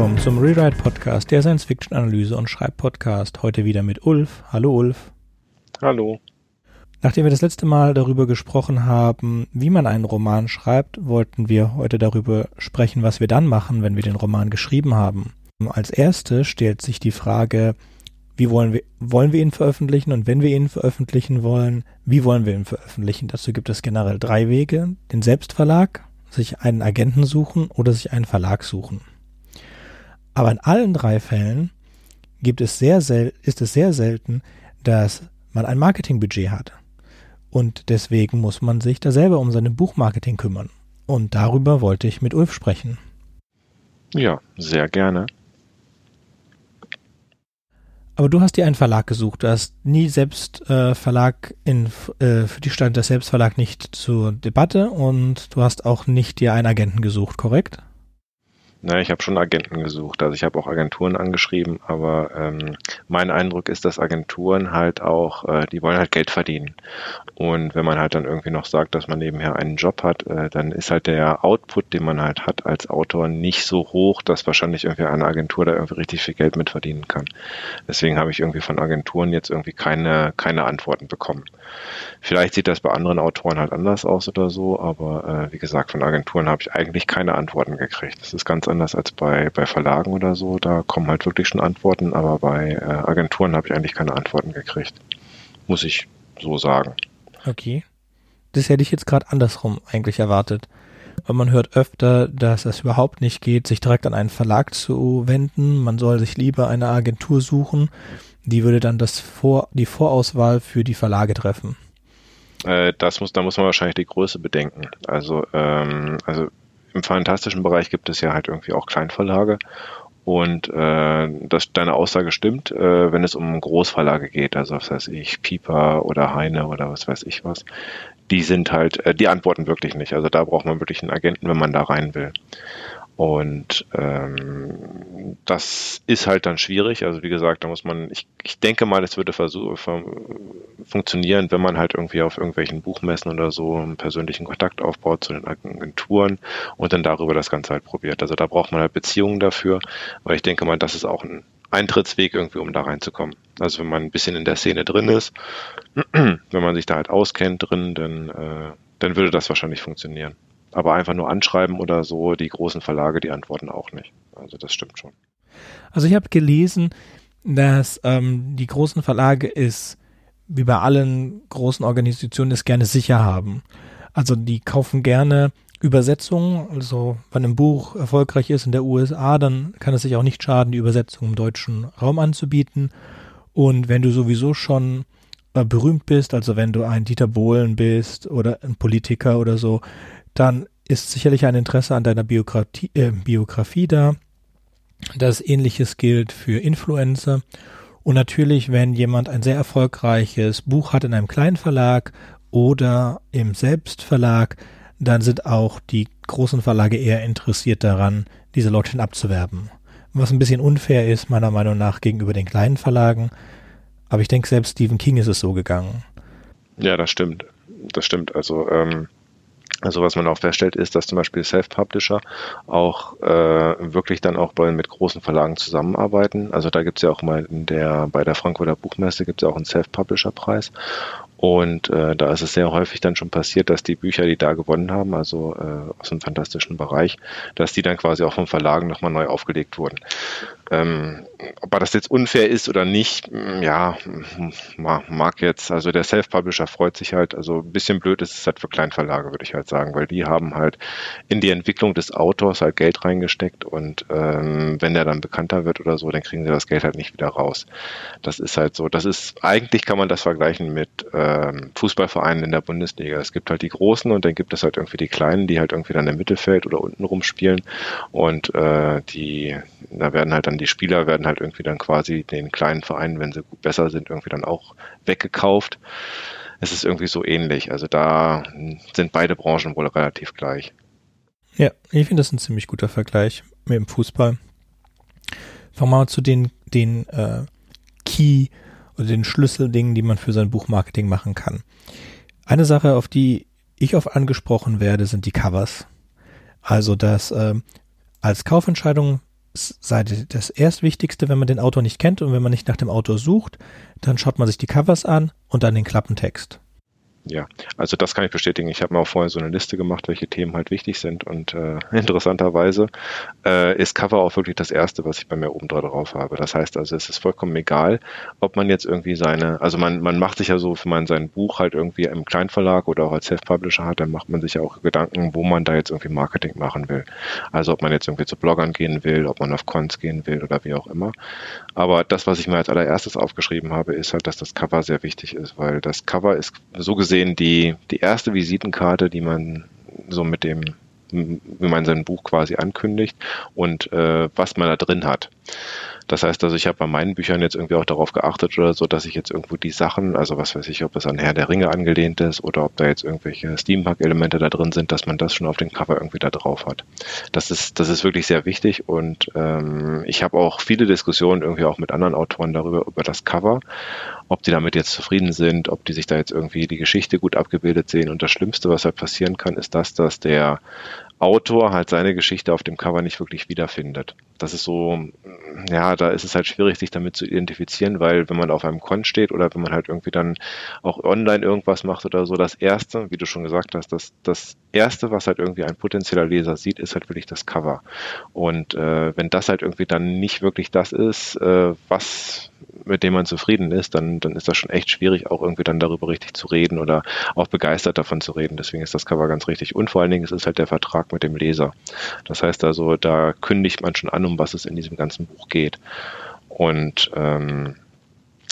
willkommen zum Rewrite Podcast, der Science-Fiction-Analyse und Schreibpodcast. Heute wieder mit Ulf. Hallo Ulf. Hallo. Nachdem wir das letzte Mal darüber gesprochen haben, wie man einen Roman schreibt, wollten wir heute darüber sprechen, was wir dann machen, wenn wir den Roman geschrieben haben. Als erste stellt sich die Frage, wie wollen wir, wollen wir ihn veröffentlichen und wenn wir ihn veröffentlichen wollen, wie wollen wir ihn veröffentlichen? Dazu gibt es generell drei Wege. Den Selbstverlag, sich einen Agenten suchen oder sich einen Verlag suchen. Aber in allen drei Fällen gibt es sehr sel ist es sehr selten, dass man ein Marketingbudget hat. Und deswegen muss man sich da selber um seine Buchmarketing kümmern. Und darüber wollte ich mit Ulf sprechen. Ja, sehr gerne. Aber du hast dir einen Verlag gesucht. Du hast nie selbst äh, Verlag in, äh, für die stand der Selbstverlag nicht zur Debatte und du hast auch nicht dir einen Agenten gesucht, korrekt? Na, ich habe schon Agenten gesucht. Also ich habe auch Agenturen angeschrieben, aber ähm, mein Eindruck ist, dass Agenturen halt auch, äh, die wollen halt Geld verdienen. Und wenn man halt dann irgendwie noch sagt, dass man nebenher einen Job hat, äh, dann ist halt der Output, den man halt hat als Autor, nicht so hoch, dass wahrscheinlich irgendwie eine Agentur da irgendwie richtig viel Geld mit verdienen kann. Deswegen habe ich irgendwie von Agenturen jetzt irgendwie keine, keine Antworten bekommen. Vielleicht sieht das bei anderen Autoren halt anders aus oder so, aber äh, wie gesagt, von Agenturen habe ich eigentlich keine Antworten gekriegt. Das ist ganz anders als bei, bei Verlagen oder so. Da kommen halt wirklich schon Antworten, aber bei äh, Agenturen habe ich eigentlich keine Antworten gekriegt. Muss ich so sagen. Okay. Das hätte ich jetzt gerade andersrum eigentlich erwartet. Weil man hört öfter, dass es überhaupt nicht geht, sich direkt an einen Verlag zu wenden. Man soll sich lieber eine Agentur suchen. Die würde dann das Vor die Vorauswahl für die Verlage treffen. Äh, das muss, da muss man wahrscheinlich die Größe bedenken. Also, ähm, also im fantastischen Bereich gibt es ja halt irgendwie auch Kleinverlage. Und äh, dass deine Aussage stimmt, äh, wenn es um Großverlage geht, also was weiß ich, Pieper oder Heine oder was weiß ich was, die sind halt, äh, die antworten wirklich nicht. Also da braucht man wirklich einen Agenten, wenn man da rein will. Und ähm, das ist halt dann schwierig. Also wie gesagt, da muss man, ich, ich denke mal, es würde versuch, funktionieren, wenn man halt irgendwie auf irgendwelchen Buchmessen oder so einen persönlichen Kontakt aufbaut zu den Agenturen und dann darüber das Ganze halt probiert. Also da braucht man halt Beziehungen dafür, aber ich denke mal, das ist auch ein Eintrittsweg irgendwie, um da reinzukommen. Also wenn man ein bisschen in der Szene drin ist, wenn man sich da halt auskennt drin, dann, äh, dann würde das wahrscheinlich funktionieren. Aber einfach nur anschreiben oder so, die großen Verlage, die antworten auch nicht. Also das stimmt schon. Also ich habe gelesen, dass ähm, die großen Verlage es, wie bei allen großen Organisationen, es gerne sicher haben. Also die kaufen gerne Übersetzungen. Also wenn ein Buch erfolgreich ist in der USA, dann kann es sich auch nicht schaden, die Übersetzung im deutschen Raum anzubieten. Und wenn du sowieso schon äh, berühmt bist, also wenn du ein Dieter Bohlen bist oder ein Politiker oder so, dann ist sicherlich ein Interesse an deiner Biografie, äh, Biografie da. Das ähnliches gilt für Influencer. Und natürlich, wenn jemand ein sehr erfolgreiches Buch hat in einem kleinen Verlag oder im Selbstverlag, dann sind auch die großen Verlage eher interessiert daran, diese Leute abzuwerben. Was ein bisschen unfair ist, meiner Meinung nach, gegenüber den kleinen Verlagen. Aber ich denke, selbst Stephen King ist es so gegangen. Ja, das stimmt. Das stimmt. Also, ähm, also was man auch feststellt, ist, dass zum Beispiel Self-Publisher auch äh, wirklich dann auch bei, mit großen Verlagen zusammenarbeiten. Also da gibt es ja auch mal in der, bei der Frankfurter Buchmesse gibt es ja auch einen Self-Publisher-Preis. Und äh, da ist es sehr häufig dann schon passiert, dass die Bücher, die da gewonnen haben, also äh, aus dem fantastischen Bereich, dass die dann quasi auch vom Verlagen nochmal neu aufgelegt wurden. Ähm, ob das jetzt unfair ist oder nicht, hm, ja, mag jetzt, also der Self-Publisher freut sich halt, also ein bisschen blöd ist es halt für Kleinverlage, würde ich halt sagen, weil die haben halt in die Entwicklung des Autors halt Geld reingesteckt und ähm, wenn der dann bekannter wird oder so, dann kriegen sie das Geld halt nicht wieder raus. Das ist halt so, das ist, eigentlich kann man das vergleichen mit ähm, Fußballvereinen in der Bundesliga. Es gibt halt die Großen und dann gibt es halt irgendwie die Kleinen, die halt irgendwie dann im Mittelfeld oder unten rumspielen und äh, die, da werden halt dann die Spieler werden halt irgendwie dann quasi den kleinen Vereinen, wenn sie besser sind, irgendwie dann auch weggekauft. Es ist irgendwie so ähnlich. Also da sind beide Branchen wohl relativ gleich. Ja, ich finde das ein ziemlich guter Vergleich mit dem Fußball. Fangen wir mal zu den, den äh, Key oder den Schlüsseldingen, die man für sein Buchmarketing machen kann. Eine Sache, auf die ich oft angesprochen werde, sind die Covers. Also, dass äh, als Kaufentscheidung Seite das erstwichtigste, wenn man den Autor nicht kennt und wenn man nicht nach dem Autor sucht, dann schaut man sich die Covers an und dann den Klappentext. Ja, also das kann ich bestätigen. Ich habe mir auch vorher so eine Liste gemacht, welche Themen halt wichtig sind. Und äh, interessanterweise äh, ist Cover auch wirklich das Erste, was ich bei mir oben drauf habe. Das heißt also, es ist vollkommen egal, ob man jetzt irgendwie seine, also man, man macht sich ja so, wenn man sein Buch halt irgendwie im Kleinverlag oder auch als Self-Publisher hat, dann macht man sich ja auch Gedanken, wo man da jetzt irgendwie Marketing machen will. Also ob man jetzt irgendwie zu Bloggern gehen will, ob man auf Cons gehen will oder wie auch immer. Aber das, was ich mir als allererstes aufgeschrieben habe, ist halt, dass das Cover sehr wichtig ist, weil das Cover ist so gesehen gesehen die, die erste Visitenkarte, die man so mit dem, wie man sein Buch quasi ankündigt und äh, was man da drin hat. Das heißt also, ich habe bei meinen Büchern jetzt irgendwie auch darauf geachtet oder so, dass ich jetzt irgendwo die Sachen, also was weiß ich, ob es an Herr der Ringe angelehnt ist oder ob da jetzt irgendwelche Steampunk-Elemente da drin sind, dass man das schon auf dem Cover irgendwie da drauf hat. Das ist, das ist wirklich sehr wichtig und ähm, ich habe auch viele Diskussionen irgendwie auch mit anderen Autoren darüber, über das Cover, ob die damit jetzt zufrieden sind, ob die sich da jetzt irgendwie die Geschichte gut abgebildet sehen. Und das Schlimmste, was halt passieren kann, ist das, dass der Autor halt seine Geschichte auf dem Cover nicht wirklich wiederfindet. Das ist so, ja, da ist es halt schwierig, sich damit zu identifizieren, weil wenn man auf einem Con steht oder wenn man halt irgendwie dann auch online irgendwas macht oder so, das erste, wie du schon gesagt hast, das, das erste, was halt irgendwie ein potenzieller Leser sieht, ist halt wirklich das Cover. Und äh, wenn das halt irgendwie dann nicht wirklich das ist, äh, was mit dem man zufrieden ist, dann, dann ist das schon echt schwierig, auch irgendwie dann darüber richtig zu reden oder auch begeistert davon zu reden. Deswegen ist das Cover ganz richtig. Und vor allen Dingen ist es halt der Vertrag mit dem Leser. Das heißt also, da kündigt man schon an, um was es in diesem ganzen Buch geht. Und ähm,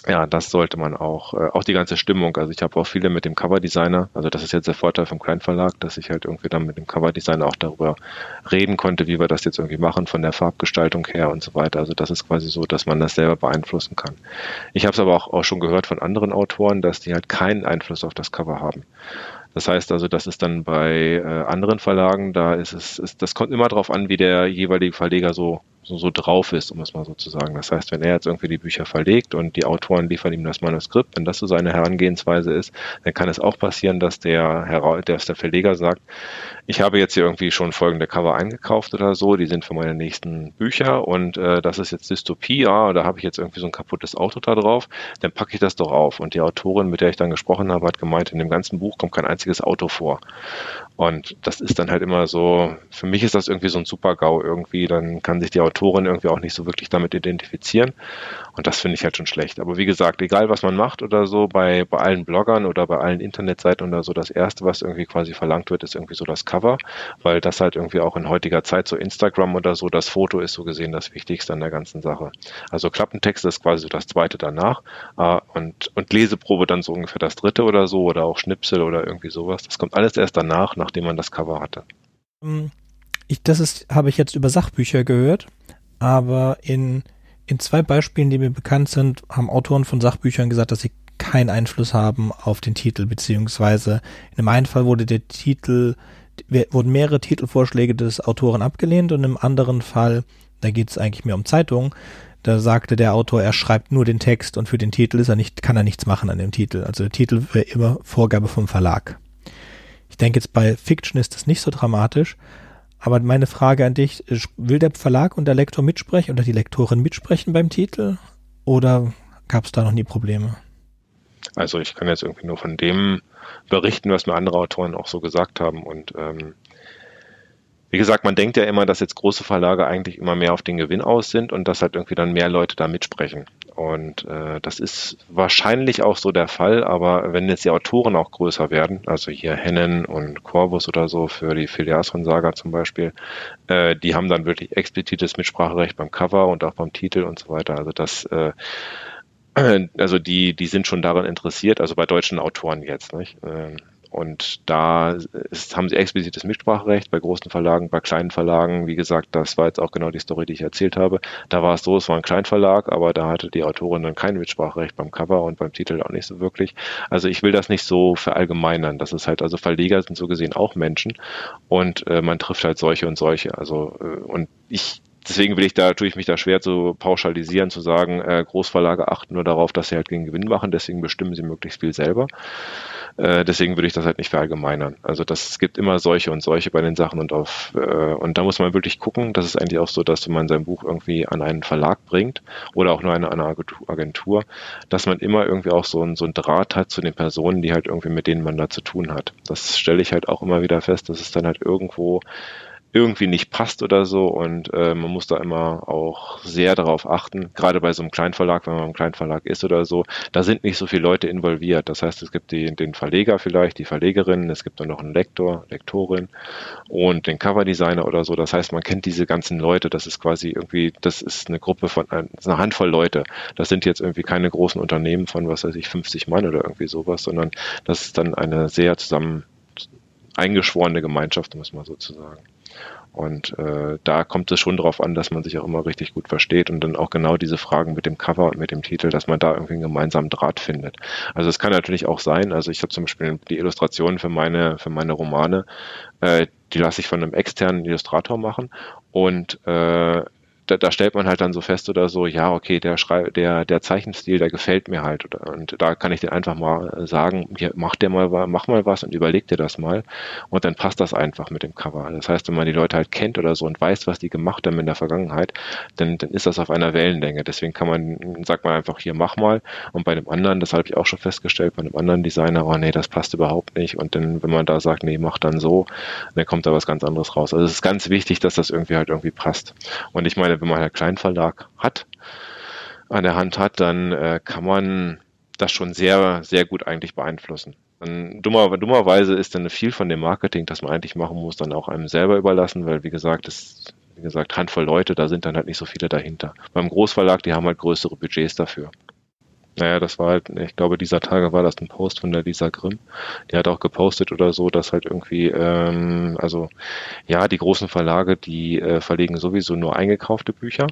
ja, das sollte man auch, äh, auch die ganze Stimmung. Also ich habe auch viele mit dem Coverdesigner, also das ist jetzt der Vorteil vom Kleinverlag, dass ich halt irgendwie dann mit dem Coverdesigner auch darüber reden konnte, wie wir das jetzt irgendwie machen, von der Farbgestaltung her und so weiter. Also das ist quasi so, dass man das selber beeinflussen kann. Ich habe es aber auch, auch schon gehört von anderen Autoren, dass die halt keinen Einfluss auf das Cover haben. Das heißt also, das ist dann bei äh, anderen Verlagen, da ist es, ist, das kommt immer darauf an, wie der jeweilige Verleger so so, so drauf ist, um es mal so zu sagen. Das heißt, wenn er jetzt irgendwie die Bücher verlegt und die Autoren liefern ihm das Manuskript, wenn das so seine Herangehensweise ist, dann kann es auch passieren, dass der, dass der Verleger sagt, ich habe jetzt hier irgendwie schon folgende Cover eingekauft oder so, die sind für meine nächsten Bücher und äh, das ist jetzt Dystopie, ja, da habe ich jetzt irgendwie so ein kaputtes Auto da drauf, dann packe ich das doch auf. Und die Autorin, mit der ich dann gesprochen habe, hat gemeint, in dem ganzen Buch kommt kein einziges Auto vor. Und das ist dann halt immer so, für mich ist das irgendwie so ein Super-GAU irgendwie, dann kann sich die Autorin irgendwie auch nicht so wirklich damit identifizieren. Und das finde ich halt schon schlecht. Aber wie gesagt, egal was man macht oder so, bei, bei allen Bloggern oder bei allen Internetseiten oder so, das erste, was irgendwie quasi verlangt wird, ist irgendwie so das Cover, weil das halt irgendwie auch in heutiger Zeit so Instagram oder so, das Foto ist so gesehen das Wichtigste an der ganzen Sache. Also Klappentext ist quasi so das zweite danach äh, und, und Leseprobe dann so ungefähr das dritte oder so oder auch Schnipsel oder irgendwie sowas. Das kommt alles erst danach, nach nachdem man das Cover hatte. Ähm, ich, das ist, habe ich jetzt über Sachbücher gehört, aber in, in zwei Beispielen, die mir bekannt sind, haben Autoren von Sachbüchern gesagt, dass sie keinen Einfluss haben auf den Titel, beziehungsweise in einem einen Fall wurde der Titel, wurden mehrere Titelvorschläge des Autoren abgelehnt und im anderen Fall, da geht es eigentlich mehr um Zeitungen, da sagte der Autor, er schreibt nur den Text und für den Titel ist er nicht, kann er nichts machen an dem Titel. Also der Titel wäre immer Vorgabe vom Verlag. Denke jetzt bei Fiction ist das nicht so dramatisch. Aber meine Frage an dich, will der Verlag und der Lektor mitsprechen oder die Lektorin mitsprechen beim Titel? Oder gab es da noch nie Probleme? Also ich kann jetzt irgendwie nur von dem berichten, was mir andere Autoren auch so gesagt haben. Und ähm, wie gesagt, man denkt ja immer, dass jetzt große Verlage eigentlich immer mehr auf den Gewinn aus sind und dass halt irgendwie dann mehr Leute da mitsprechen. Und äh, das ist wahrscheinlich auch so der Fall, aber wenn jetzt die Autoren auch größer werden, also hier Hennen und Corvus oder so für die Filiasron-Saga zum Beispiel, äh, die haben dann wirklich explizites Mitspracherecht beim Cover und auch beim Titel und so weiter. Also das äh, also die, die sind schon daran interessiert, also bei deutschen Autoren jetzt, nicht? Und da ist, haben sie explizites Mitspracherecht bei großen Verlagen, bei kleinen Verlagen. Wie gesagt, das war jetzt auch genau die Story, die ich erzählt habe. Da war es so, es war ein Kleinverlag, aber da hatte die Autorin dann kein Mitspracherecht beim Cover und beim Titel auch nicht so wirklich. Also ich will das nicht so verallgemeinern. Das ist halt, also Verleger sind so gesehen auch Menschen und äh, man trifft halt solche und solche. Also äh, und ich deswegen will ich da, tue ich mich da schwer zu pauschalisieren, zu sagen, äh, Großverlage achten nur darauf, dass sie halt gegen Gewinn machen, deswegen bestimmen sie möglichst viel selber. Äh, deswegen würde ich das halt nicht verallgemeinern. Also das, es gibt immer solche und solche bei den Sachen und auf äh, und da muss man wirklich gucken. Das ist eigentlich auch so, dass man sein Buch irgendwie an einen Verlag bringt oder auch nur an eine Agentur, dass man immer irgendwie auch so ein, so ein Draht hat zu den Personen, die halt irgendwie mit denen man da zu tun hat. Das stelle ich halt auch immer wieder fest, dass es dann halt irgendwo irgendwie nicht passt oder so und äh, man muss da immer auch sehr darauf achten, gerade bei so einem Kleinverlag, wenn man im Kleinverlag ist oder so, da sind nicht so viele Leute involviert. Das heißt, es gibt die, den Verleger vielleicht, die Verlegerin, es gibt dann noch einen Lektor, Lektorin und den Coverdesigner oder so. Das heißt, man kennt diese ganzen Leute, das ist quasi irgendwie, das ist eine Gruppe von, eine Handvoll Leute. Das sind jetzt irgendwie keine großen Unternehmen von, was weiß ich, 50 Mann oder irgendwie sowas, sondern das ist dann eine sehr zusammen eingeschworene Gemeinschaft, muss man sozusagen. Und äh, da kommt es schon darauf an, dass man sich auch immer richtig gut versteht und dann auch genau diese Fragen mit dem Cover und mit dem Titel, dass man da irgendwie einen gemeinsamen Draht findet. Also es kann natürlich auch sein, also ich habe zum Beispiel die Illustrationen für meine, für meine Romane, äh, die lasse ich von einem externen Illustrator machen und äh, da, da stellt man halt dann so fest oder so, ja, okay, der Schrei der, der Zeichenstil, der gefällt mir halt. Oder, und da kann ich dir einfach mal sagen, hier, mach dir mal, mach mal was und überleg dir das mal. Und dann passt das einfach mit dem Cover. Das heißt, wenn man die Leute halt kennt oder so und weiß, was die gemacht haben in der Vergangenheit, dann, dann ist das auf einer Wellenlänge. Deswegen kann man, sagt man einfach, hier, mach mal. Und bei dem anderen, das habe ich auch schon festgestellt, bei einem anderen Designer, oh nee, das passt überhaupt nicht. Und dann, wenn man da sagt, nee, mach dann so, dann kommt da was ganz anderes raus. Also es ist ganz wichtig, dass das irgendwie halt irgendwie passt. Und ich meine, wenn man einen Kleinverlag hat, an der Hand hat, dann äh, kann man das schon sehr, sehr gut eigentlich beeinflussen. Dann, dummer, dummerweise ist dann viel von dem Marketing, das man eigentlich machen muss, dann auch einem selber überlassen, weil wie gesagt, es wie gesagt, Handvoll Leute, da sind dann halt nicht so viele dahinter. Beim Großverlag, die haben halt größere Budgets dafür. Naja, das war halt, ich glaube, dieser Tage war das ein Post von der Lisa Grimm. Die hat auch gepostet oder so, dass halt irgendwie, ähm, also ja, die großen Verlage, die äh, verlegen sowieso nur eingekaufte Bücher.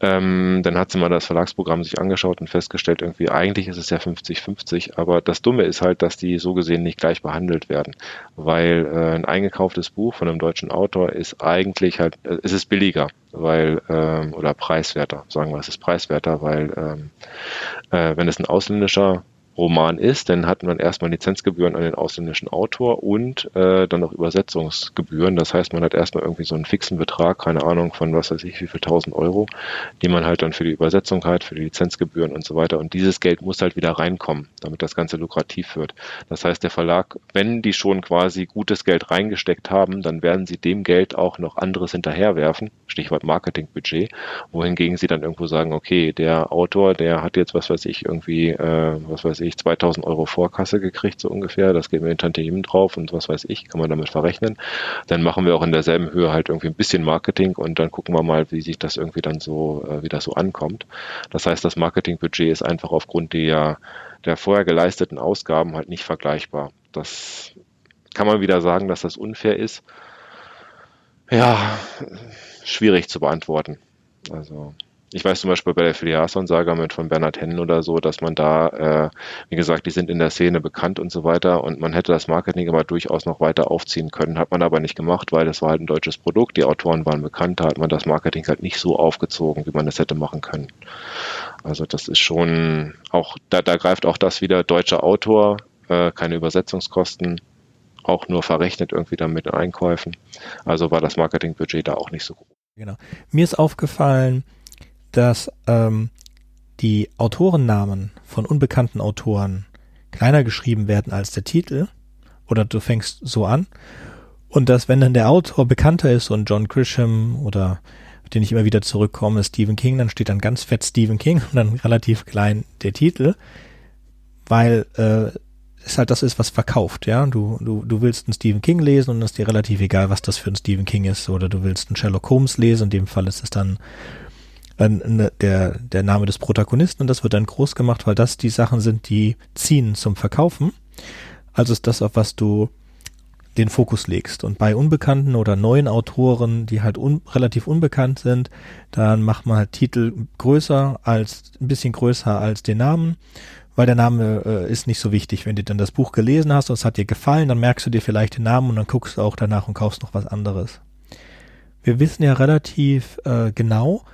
Ähm, dann hat sie mal das Verlagsprogramm sich angeschaut und festgestellt, irgendwie eigentlich ist es ja 50-50, aber das Dumme ist halt, dass die so gesehen nicht gleich behandelt werden, weil äh, ein eingekauftes Buch von einem deutschen Autor ist eigentlich halt, äh, es ist billiger, weil ähm, oder preiswerter, sagen wir, es ist preiswerter, weil ähm, äh, wenn es ein ausländischer Roman ist, dann hat man erstmal Lizenzgebühren an den ausländischen Autor und äh, dann noch Übersetzungsgebühren. Das heißt, man hat erstmal irgendwie so einen fixen Betrag, keine Ahnung von was weiß ich, wie viel tausend Euro, die man halt dann für die Übersetzung hat, für die Lizenzgebühren und so weiter. Und dieses Geld muss halt wieder reinkommen, damit das Ganze lukrativ wird. Das heißt, der Verlag, wenn die schon quasi gutes Geld reingesteckt haben, dann werden sie dem Geld auch noch anderes hinterherwerfen, Stichwort Marketingbudget, wohingegen sie dann irgendwo sagen, okay, der Autor, der hat jetzt was weiß ich, irgendwie, äh, was weiß ich, ich, 2000 Euro Vorkasse gekriegt, so ungefähr. Das geben wir in Tantiemen drauf und was weiß ich, kann man damit verrechnen. Dann machen wir auch in derselben Höhe halt irgendwie ein bisschen Marketing und dann gucken wir mal, wie sich das irgendwie dann so, äh, wie das so ankommt. Das heißt, das Marketingbudget ist einfach aufgrund der, der vorher geleisteten Ausgaben halt nicht vergleichbar. Das kann man wieder sagen, dass das unfair ist. Ja, schwierig zu beantworten. Also ich weiß zum Beispiel bei der Filialson-Saga mit von Bernhard Hennen oder so, dass man da, äh, wie gesagt, die sind in der Szene bekannt und so weiter und man hätte das Marketing aber durchaus noch weiter aufziehen können, hat man aber nicht gemacht, weil das war halt ein deutsches Produkt, die Autoren waren bekannt, da hat man das Marketing halt nicht so aufgezogen, wie man das hätte machen können. Also das ist schon auch, da, da greift auch das wieder, deutscher Autor, äh, keine Übersetzungskosten, auch nur verrechnet irgendwie dann mit Einkäufen. Also war das Marketingbudget da auch nicht so groß. Genau. Mir ist aufgefallen, dass ähm, die Autorennamen von unbekannten Autoren kleiner geschrieben werden als der Titel. Oder du fängst so an. Und dass, wenn dann der Autor bekannter ist und John Grisham oder den ich immer wieder zurückkomme, Stephen King, dann steht dann ganz fett Stephen King und dann relativ klein der Titel, weil äh, es halt das ist, was verkauft, ja. Du, du, du willst einen Stephen King lesen und es ist dir relativ egal, was das für ein Stephen King ist. Oder du willst einen Sherlock Holmes lesen, in dem Fall ist es dann äh, der, der Name des Protagonisten und das wird dann groß gemacht, weil das die Sachen sind, die ziehen zum Verkaufen. Also ist das, auf was du den Fokus legst. Und bei unbekannten oder neuen Autoren, die halt un relativ unbekannt sind, dann macht man halt Titel größer als, ein bisschen größer als den Namen, weil der Name äh, ist nicht so wichtig. Wenn du dann das Buch gelesen hast und es hat dir gefallen, dann merkst du dir vielleicht den Namen und dann guckst du auch danach und kaufst noch was anderes. wir wissen ja relativ äh, genau,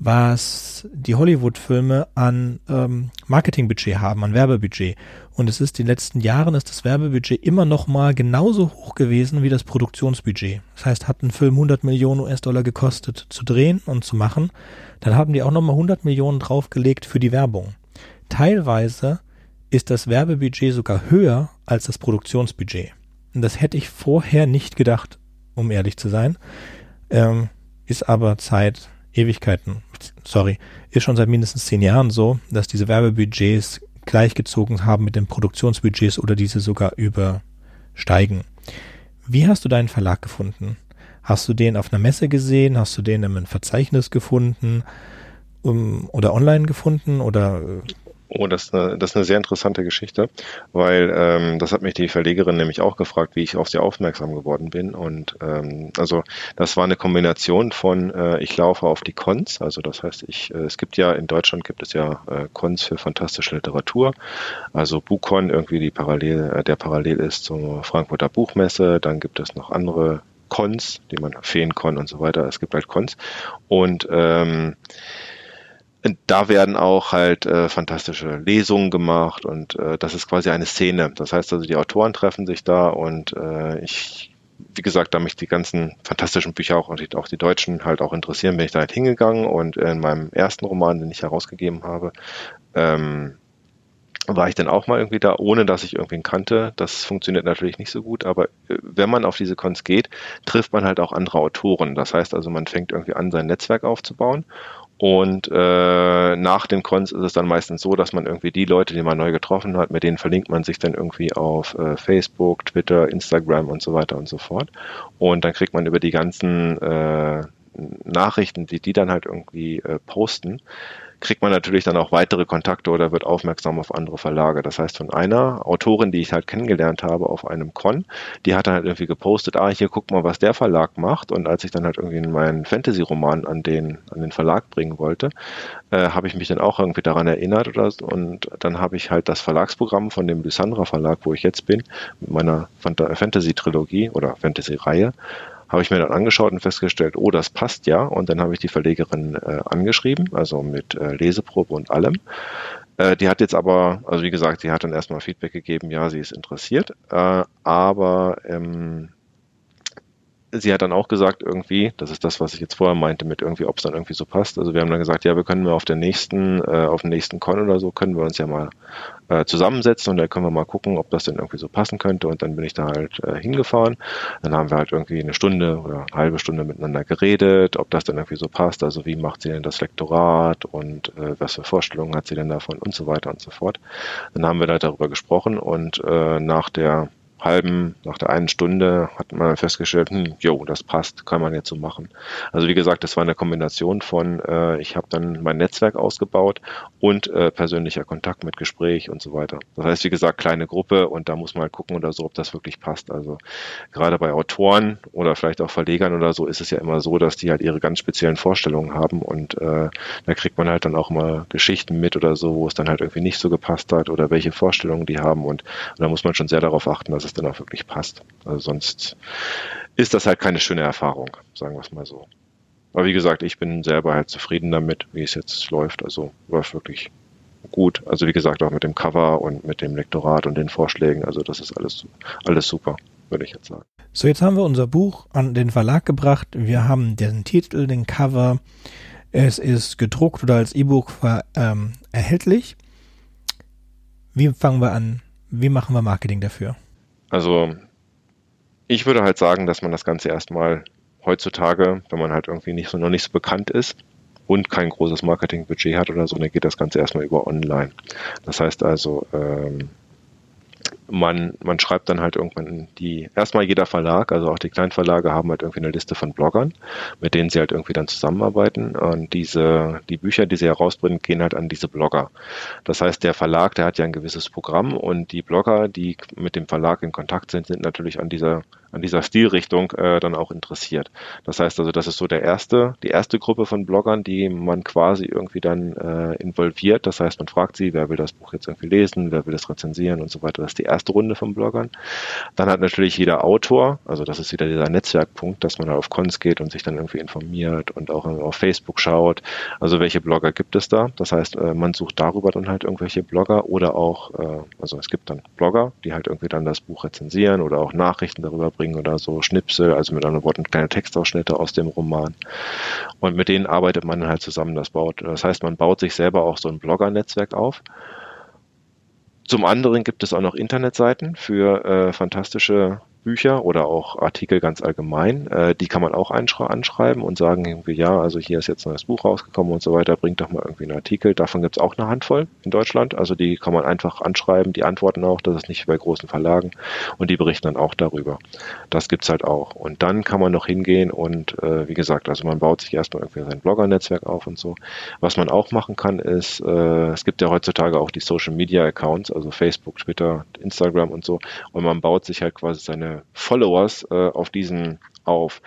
was die Hollywood-Filme an ähm, Marketingbudget haben, an Werbebudget. Und es ist in den letzten Jahren ist das Werbebudget immer noch mal genauso hoch gewesen wie das Produktionsbudget. Das heißt, hat ein Film 100 Millionen US-Dollar gekostet zu drehen und zu machen, dann haben die auch noch mal 100 Millionen draufgelegt für die Werbung. Teilweise ist das Werbebudget sogar höher als das Produktionsbudget. Und das hätte ich vorher nicht gedacht, um ehrlich zu sein. Ähm, ist aber Zeit, Ewigkeiten, sorry, ist schon seit mindestens zehn Jahren so, dass diese Werbebudgets gleichgezogen haben mit den Produktionsbudgets oder diese sogar übersteigen. Wie hast du deinen Verlag gefunden? Hast du den auf einer Messe gesehen? Hast du den einem Verzeichnis gefunden? Um, oder online gefunden? Oder äh, Oh, das ist, eine, das ist eine sehr interessante Geschichte, weil ähm, das hat mich die Verlegerin nämlich auch gefragt, wie ich auf sie aufmerksam geworden bin. Und ähm, also das war eine Kombination von, äh, ich laufe auf die Cons, also das heißt, ich, äh, es gibt ja in Deutschland gibt es ja äh, Cons für fantastische Literatur, also Buchcon irgendwie die parallel, äh, der parallel ist zur Frankfurter Buchmesse, dann gibt es noch andere Cons, die man Feencon und so weiter, es gibt halt Cons. Und ähm, da werden auch halt äh, fantastische Lesungen gemacht und äh, das ist quasi eine Szene. Das heißt also, die Autoren treffen sich da und äh, ich, wie gesagt, da mich die ganzen fantastischen Bücher auch und auch die deutschen halt auch interessieren, bin ich da halt hingegangen und in meinem ersten Roman, den ich herausgegeben habe, ähm, war ich dann auch mal irgendwie da, ohne dass ich irgendwen kannte. Das funktioniert natürlich nicht so gut, aber äh, wenn man auf diese Cons geht, trifft man halt auch andere Autoren. Das heißt also, man fängt irgendwie an, sein Netzwerk aufzubauen und äh, nach den Cons ist es dann meistens so, dass man irgendwie die Leute, die man neu getroffen hat, mit denen verlinkt man sich dann irgendwie auf äh, Facebook, Twitter, Instagram und so weiter und so fort. Und dann kriegt man über die ganzen äh, Nachrichten, die die dann halt irgendwie äh, posten, kriegt man natürlich dann auch weitere Kontakte oder wird aufmerksam auf andere Verlage. Das heißt, von einer Autorin, die ich halt kennengelernt habe auf einem Con, die hat dann halt irgendwie gepostet, ah, hier guck mal, was der Verlag macht. Und als ich dann halt irgendwie meinen Fantasy-Roman an den, an den Verlag bringen wollte, äh, habe ich mich dann auch irgendwie daran erinnert oder so. Und dann habe ich halt das Verlagsprogramm von dem Lysandra Verlag, wo ich jetzt bin, mit meiner Fantasy-Trilogie oder Fantasy-Reihe, habe ich mir dann angeschaut und festgestellt, oh, das passt ja. Und dann habe ich die Verlegerin äh, angeschrieben, also mit äh, Leseprobe und allem. Äh, die hat jetzt aber, also wie gesagt, sie hat dann erstmal Feedback gegeben, ja, sie ist interessiert, äh, aber ähm, sie hat dann auch gesagt, irgendwie, das ist das, was ich jetzt vorher meinte, mit irgendwie, ob es dann irgendwie so passt. Also wir haben dann gesagt, ja, wir können mal auf der nächsten, äh, auf dem nächsten Con oder so, können wir uns ja mal äh, zusammensetzen und dann können wir mal gucken, ob das denn irgendwie so passen könnte. Und dann bin ich da halt äh, hingefahren. Dann haben wir halt irgendwie eine Stunde oder eine halbe Stunde miteinander geredet, ob das dann irgendwie so passt. Also wie macht sie denn das Lektorat und äh, was für Vorstellungen hat sie denn davon und so weiter und so fort. Dann haben wir da darüber gesprochen und äh, nach der halben, nach der einen Stunde hat man festgestellt, hm, jo, das passt, kann man jetzt so machen. Also wie gesagt, das war eine Kombination von, äh, ich habe dann mein Netzwerk ausgebaut und äh, persönlicher Kontakt mit Gespräch und so weiter. Das heißt, wie gesagt, kleine Gruppe und da muss man halt gucken oder so, ob das wirklich passt. Also gerade bei Autoren oder vielleicht auch Verlegern oder so ist es ja immer so, dass die halt ihre ganz speziellen Vorstellungen haben und äh, da kriegt man halt dann auch mal Geschichten mit oder so, wo es dann halt irgendwie nicht so gepasst hat oder welche Vorstellungen die haben und, und da muss man schon sehr darauf achten, dass es es dann auch wirklich passt. Also sonst ist das halt keine schöne Erfahrung, sagen wir es mal so. Aber wie gesagt, ich bin selber halt zufrieden damit, wie es jetzt läuft. Also war wirklich gut. Also wie gesagt, auch mit dem Cover und mit dem Lektorat und den Vorschlägen. Also das ist alles, alles super, würde ich jetzt sagen. So, jetzt haben wir unser Buch an den Verlag gebracht. Wir haben den Titel, den Cover. Es ist gedruckt oder als E-Book ähm, erhältlich. Wie fangen wir an? Wie machen wir Marketing dafür? Also ich würde halt sagen, dass man das Ganze erstmal heutzutage, wenn man halt irgendwie nicht so, noch nicht so bekannt ist und kein großes Marketingbudget hat oder so, dann geht das Ganze erstmal über online. Das heißt also, ähm, man, man schreibt dann halt irgendwann die, erstmal jeder Verlag, also auch die Kleinverlage haben halt irgendwie eine Liste von Bloggern, mit denen sie halt irgendwie dann zusammenarbeiten. Und diese, die Bücher, die sie herausbringen, gehen halt an diese Blogger. Das heißt, der Verlag, der hat ja ein gewisses Programm und die Blogger, die mit dem Verlag in Kontakt sind, sind natürlich an dieser an dieser Stilrichtung äh, dann auch interessiert. Das heißt also, das ist so der erste, die erste Gruppe von Bloggern, die man quasi irgendwie dann äh, involviert. Das heißt, man fragt sie, wer will das Buch jetzt irgendwie lesen, wer will es rezensieren und so weiter. Das ist die erste Runde von Bloggern. Dann hat natürlich jeder Autor, also das ist wieder dieser Netzwerkpunkt, dass man da auf Cons geht und sich dann irgendwie informiert und auch auf Facebook schaut. Also welche Blogger gibt es da? Das heißt, äh, man sucht darüber dann halt irgendwelche Blogger oder auch, äh, also es gibt dann Blogger, die halt irgendwie dann das Buch rezensieren oder auch Nachrichten darüber bringen oder so Schnipsel, also mit anderen Worten kleine Textausschnitte aus dem Roman. Und mit denen arbeitet man halt zusammen das baut. Das heißt, man baut sich selber auch so ein Blogger-Netzwerk auf. Zum anderen gibt es auch noch Internetseiten für äh, fantastische Bücher oder auch Artikel ganz allgemein. Äh, die kann man auch anschreiben und sagen irgendwie, ja, also hier ist jetzt ein neues Buch rausgekommen und so weiter, bringt doch mal irgendwie einen Artikel. Davon gibt es auch eine Handvoll in Deutschland. Also die kann man einfach anschreiben, die antworten auch, das ist nicht bei großen Verlagen und die berichten dann auch darüber. Das gibt's halt auch. Und dann kann man noch hingehen und äh, wie gesagt, also man baut sich erstmal irgendwie sein Blogger-Netzwerk auf und so. Was man auch machen kann, ist, äh, es gibt ja heutzutage auch die Social Media Accounts, also Facebook, Twitter, Instagram und so. Und man baut sich halt quasi seine Followers äh, auf diesen auf.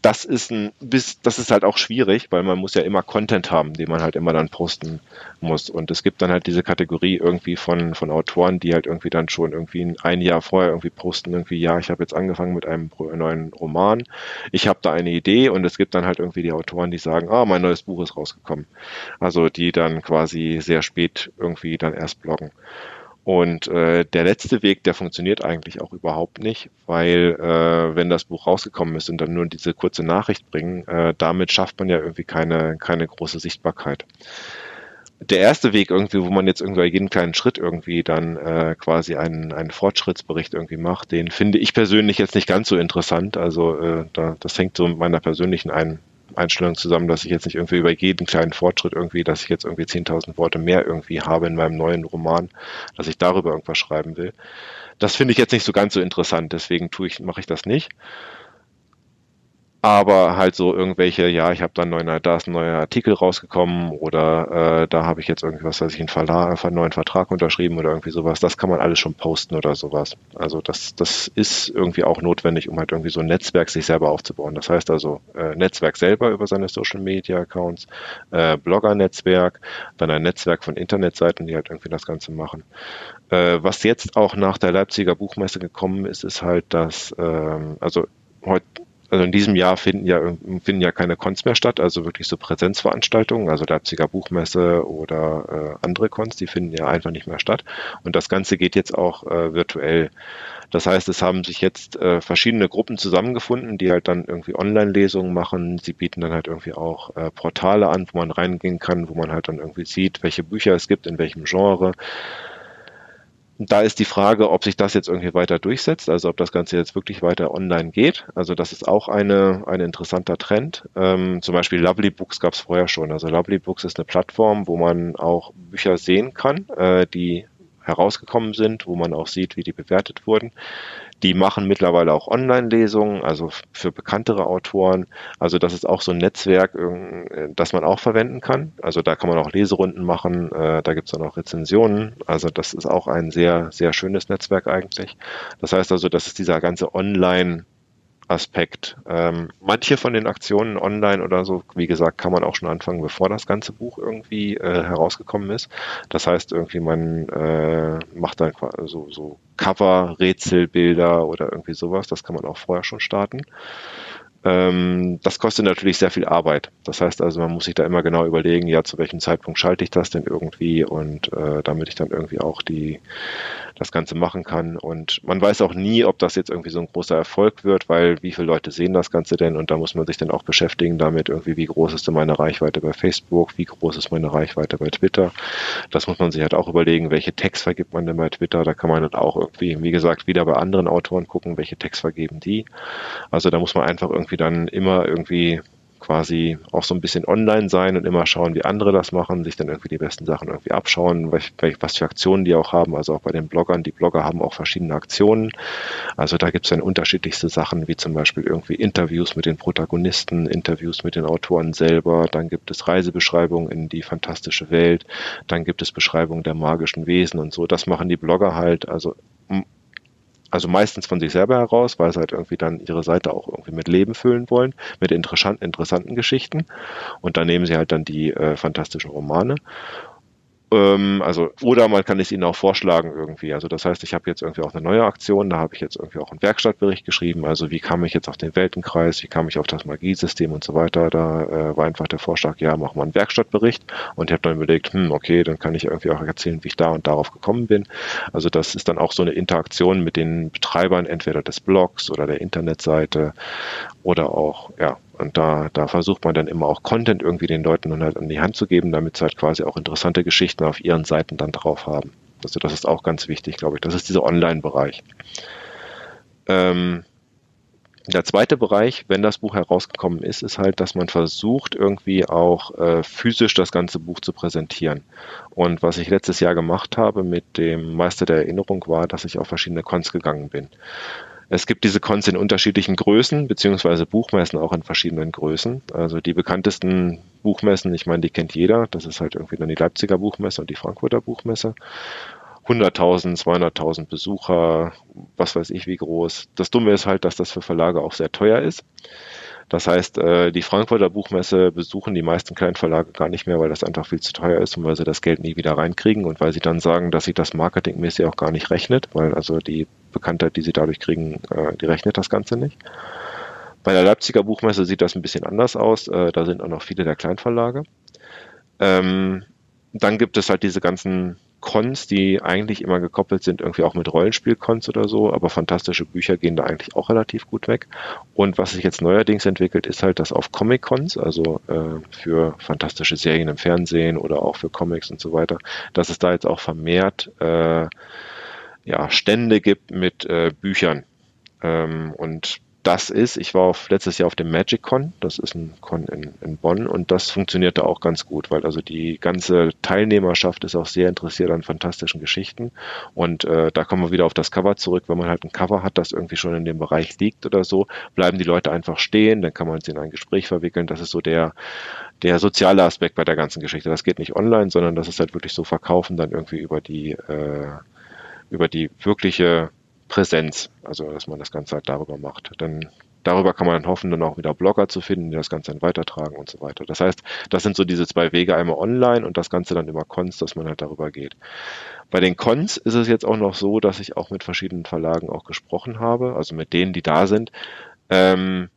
Das ist ein bis das ist halt auch schwierig, weil man muss ja immer Content haben, den man halt immer dann posten muss. Und es gibt dann halt diese Kategorie irgendwie von von Autoren, die halt irgendwie dann schon irgendwie ein Jahr vorher irgendwie posten, irgendwie, ja, ich habe jetzt angefangen mit einem neuen Roman, ich habe da eine Idee und es gibt dann halt irgendwie die Autoren, die sagen, ah, mein neues Buch ist rausgekommen. Also die dann quasi sehr spät irgendwie dann erst bloggen. Und äh, der letzte Weg, der funktioniert eigentlich auch überhaupt nicht, weil äh, wenn das Buch rausgekommen ist und dann nur diese kurze Nachricht bringen, äh, damit schafft man ja irgendwie keine, keine große Sichtbarkeit. Der erste Weg irgendwie, wo man jetzt irgendwie jeden kleinen Schritt irgendwie dann äh, quasi einen, einen Fortschrittsbericht irgendwie macht, den finde ich persönlich jetzt nicht ganz so interessant. Also äh, da, das hängt so mit meiner persönlichen ein, Einstellung zusammen, dass ich jetzt nicht irgendwie über jeden kleinen Fortschritt irgendwie, dass ich jetzt irgendwie 10.000 Worte mehr irgendwie habe in meinem neuen Roman, dass ich darüber irgendwas schreiben will. Das finde ich jetzt nicht so ganz so interessant, deswegen tue ich, mache ich das nicht aber halt so irgendwelche, ja, ich habe dann neuen, da ist ein neuer Artikel rausgekommen oder äh, da habe ich jetzt irgendwas, weiß ich, einen, Verlag, einen neuen Vertrag unterschrieben oder irgendwie sowas. Das kann man alles schon posten oder sowas. Also das, das ist irgendwie auch notwendig, um halt irgendwie so ein Netzwerk sich selber aufzubauen. Das heißt also äh, Netzwerk selber über seine Social Media Accounts, äh, Blogger-Netzwerk, dann ein Netzwerk von Internetseiten, die halt irgendwie das Ganze machen. Äh, was jetzt auch nach der Leipziger Buchmesse gekommen ist, ist halt, dass ähm, also heute also in diesem Jahr finden ja, finden ja keine Cons mehr statt, also wirklich so Präsenzveranstaltungen, also Leipziger Buchmesse oder äh, andere Cons, die finden ja einfach nicht mehr statt. Und das Ganze geht jetzt auch äh, virtuell. Das heißt, es haben sich jetzt äh, verschiedene Gruppen zusammengefunden, die halt dann irgendwie Online-Lesungen machen. Sie bieten dann halt irgendwie auch äh, Portale an, wo man reingehen kann, wo man halt dann irgendwie sieht, welche Bücher es gibt, in welchem Genre da ist die Frage, ob sich das jetzt irgendwie weiter durchsetzt, also ob das Ganze jetzt wirklich weiter online geht. Also das ist auch eine, ein interessanter Trend. Ähm, zum Beispiel Lovely Books gab es vorher schon. Also Lovely Books ist eine Plattform, wo man auch Bücher sehen kann, äh, die herausgekommen sind, wo man auch sieht, wie die bewertet wurden. Die machen mittlerweile auch Online-Lesungen, also für bekanntere Autoren. Also das ist auch so ein Netzwerk, äh, das man auch verwenden kann. Also da kann man auch Leserunden machen, äh, da gibt es dann auch Rezensionen. Also das ist auch ein sehr, sehr schönes Netzwerk eigentlich. Das heißt also, das ist dieser ganze Online- Aspekt. Ähm, manche von den Aktionen online oder so, wie gesagt, kann man auch schon anfangen, bevor das ganze Buch irgendwie äh, herausgekommen ist. Das heißt, irgendwie man äh, macht dann so, so Cover, Rätselbilder oder irgendwie sowas. Das kann man auch vorher schon starten. Ähm, das kostet natürlich sehr viel Arbeit. Das heißt also, man muss sich da immer genau überlegen, ja, zu welchem Zeitpunkt schalte ich das denn irgendwie und äh, damit ich dann irgendwie auch die das Ganze machen kann. Und man weiß auch nie, ob das jetzt irgendwie so ein großer Erfolg wird, weil wie viele Leute sehen das Ganze denn? Und da muss man sich dann auch beschäftigen damit, irgendwie, wie groß ist denn meine Reichweite bei Facebook, wie groß ist meine Reichweite bei Twitter. Das muss man sich halt auch überlegen, welche Text vergibt man denn bei Twitter. Da kann man dann auch irgendwie, wie gesagt, wieder bei anderen Autoren gucken, welche Text vergeben die. Also da muss man einfach irgendwie dann immer irgendwie quasi auch so ein bisschen online sein und immer schauen, wie andere das machen, sich dann irgendwie die besten Sachen irgendwie abschauen, was für Aktionen die auch haben. Also auch bei den Bloggern, die Blogger haben auch verschiedene Aktionen. Also da gibt es dann unterschiedlichste Sachen, wie zum Beispiel irgendwie Interviews mit den Protagonisten, Interviews mit den Autoren selber, dann gibt es Reisebeschreibungen in die fantastische Welt, dann gibt es Beschreibungen der magischen Wesen und so. Das machen die Blogger halt. Also also meistens von sich selber heraus, weil sie halt irgendwie dann ihre Seite auch irgendwie mit Leben füllen wollen, mit interessanten, interessanten Geschichten. Und dann nehmen sie halt dann die äh, fantastischen Romane. Ähm, also, oder man kann es ihnen auch vorschlagen irgendwie. Also das heißt, ich habe jetzt irgendwie auch eine neue Aktion, da habe ich jetzt irgendwie auch einen Werkstattbericht geschrieben. Also wie kam ich jetzt auf den Weltenkreis, wie kam ich auf das Magiesystem und so weiter. Da äh, war einfach der Vorschlag, ja, mach mal einen Werkstattbericht. Und ich habe dann überlegt, hm, okay, dann kann ich irgendwie auch erzählen, wie ich da und darauf gekommen bin. Also das ist dann auch so eine Interaktion mit den Betreibern entweder des Blogs oder der Internetseite oder auch, ja, und da, da versucht man dann immer auch Content irgendwie den Leuten dann halt an die Hand zu geben, damit sie halt quasi auch interessante Geschichten auf ihren Seiten dann drauf haben. Also das ist auch ganz wichtig, glaube ich. Das ist dieser Online-Bereich. Ähm, der zweite Bereich, wenn das Buch herausgekommen ist, ist halt, dass man versucht, irgendwie auch äh, physisch das ganze Buch zu präsentieren. Und was ich letztes Jahr gemacht habe mit dem Meister der Erinnerung war, dass ich auf verschiedene Cons gegangen bin. Es gibt diese Cons in unterschiedlichen Größen, beziehungsweise Buchmessen auch in verschiedenen Größen. Also die bekanntesten Buchmessen, ich meine, die kennt jeder. Das ist halt irgendwie dann die Leipziger Buchmesse und die Frankfurter Buchmesse. 100.000, 200.000 Besucher, was weiß ich wie groß. Das Dumme ist halt, dass das für Verlage auch sehr teuer ist. Das heißt, äh, die Frankfurter Buchmesse besuchen die meisten kleinen Verlage gar nicht mehr, weil das einfach viel zu teuer ist und weil sie das Geld nie wieder reinkriegen und weil sie dann sagen, dass sich das marketingmäßig auch gar nicht rechnet, weil also die Bekanntheit, die sie dadurch kriegen, äh, die rechnet das Ganze nicht. Bei der Leipziger Buchmesse sieht das ein bisschen anders aus. Äh, da sind auch noch viele der Kleinverlage. Ähm, dann gibt es halt diese ganzen Cons, die eigentlich immer gekoppelt sind, irgendwie auch mit Rollenspiel-Cons oder so, aber fantastische Bücher gehen da eigentlich auch relativ gut weg. Und was sich jetzt neuerdings entwickelt, ist halt, dass auf Comic-Cons, also äh, für fantastische Serien im Fernsehen oder auch für Comics und so weiter, dass es da jetzt auch vermehrt äh, ja, Stände gibt mit äh, Büchern. Ähm, und das ist, ich war auf, letztes Jahr auf dem Magic Con, das ist ein Con in, in Bonn und das funktionierte auch ganz gut, weil also die ganze Teilnehmerschaft ist auch sehr interessiert an fantastischen Geschichten. Und äh, da kommen wir wieder auf das Cover zurück, wenn man halt ein Cover hat, das irgendwie schon in dem Bereich liegt oder so, bleiben die Leute einfach stehen, dann kann man sie in ein Gespräch verwickeln, das ist so der, der soziale Aspekt bei der ganzen Geschichte, das geht nicht online, sondern das ist halt wirklich so verkaufen dann irgendwie über die äh, über die wirkliche Präsenz, also dass man das Ganze halt darüber macht. Dann darüber kann man dann hoffen, dann auch wieder Blogger zu finden, die das Ganze dann weitertragen und so weiter. Das heißt, das sind so diese zwei Wege, einmal online und das Ganze dann über Cons, dass man halt darüber geht. Bei den Cons ist es jetzt auch noch so, dass ich auch mit verschiedenen Verlagen auch gesprochen habe, also mit denen, die da sind. Ähm,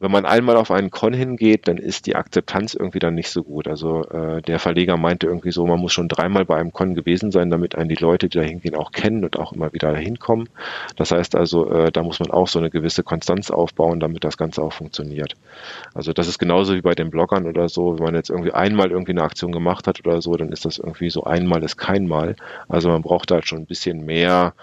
wenn man einmal auf einen Con hingeht, dann ist die Akzeptanz irgendwie dann nicht so gut. Also äh, der Verleger meinte irgendwie so, man muss schon dreimal bei einem Con gewesen sein, damit einen die Leute, die da hingehen, auch kennen und auch immer wieder hinkommen. Das heißt also, äh, da muss man auch so eine gewisse Konstanz aufbauen, damit das Ganze auch funktioniert. Also das ist genauso wie bei den Bloggern oder so. Wenn man jetzt irgendwie einmal irgendwie eine Aktion gemacht hat oder so, dann ist das irgendwie so einmal ist kein Mal. Also man braucht da halt schon ein bisschen mehr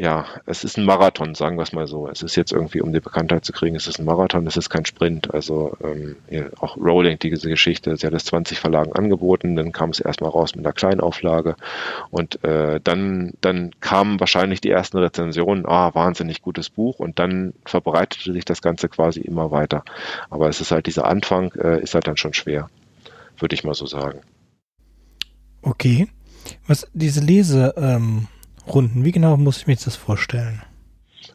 ja, es ist ein Marathon, sagen wir es mal so. Es ist jetzt irgendwie, um die Bekanntheit zu kriegen, es ist ein Marathon, es ist kein Sprint. Also ähm, auch Rolling, diese Geschichte, sie hat es 20 Verlagen angeboten, dann kam es erstmal raus mit einer Kleinauflage und äh, dann, dann kamen wahrscheinlich die ersten Rezensionen, ah, wahnsinnig gutes Buch und dann verbreitete sich das Ganze quasi immer weiter. Aber es ist halt dieser Anfang, äh, ist halt dann schon schwer, würde ich mal so sagen. Okay. Was diese Lese, ähm Runden. Wie genau muss ich mir das vorstellen?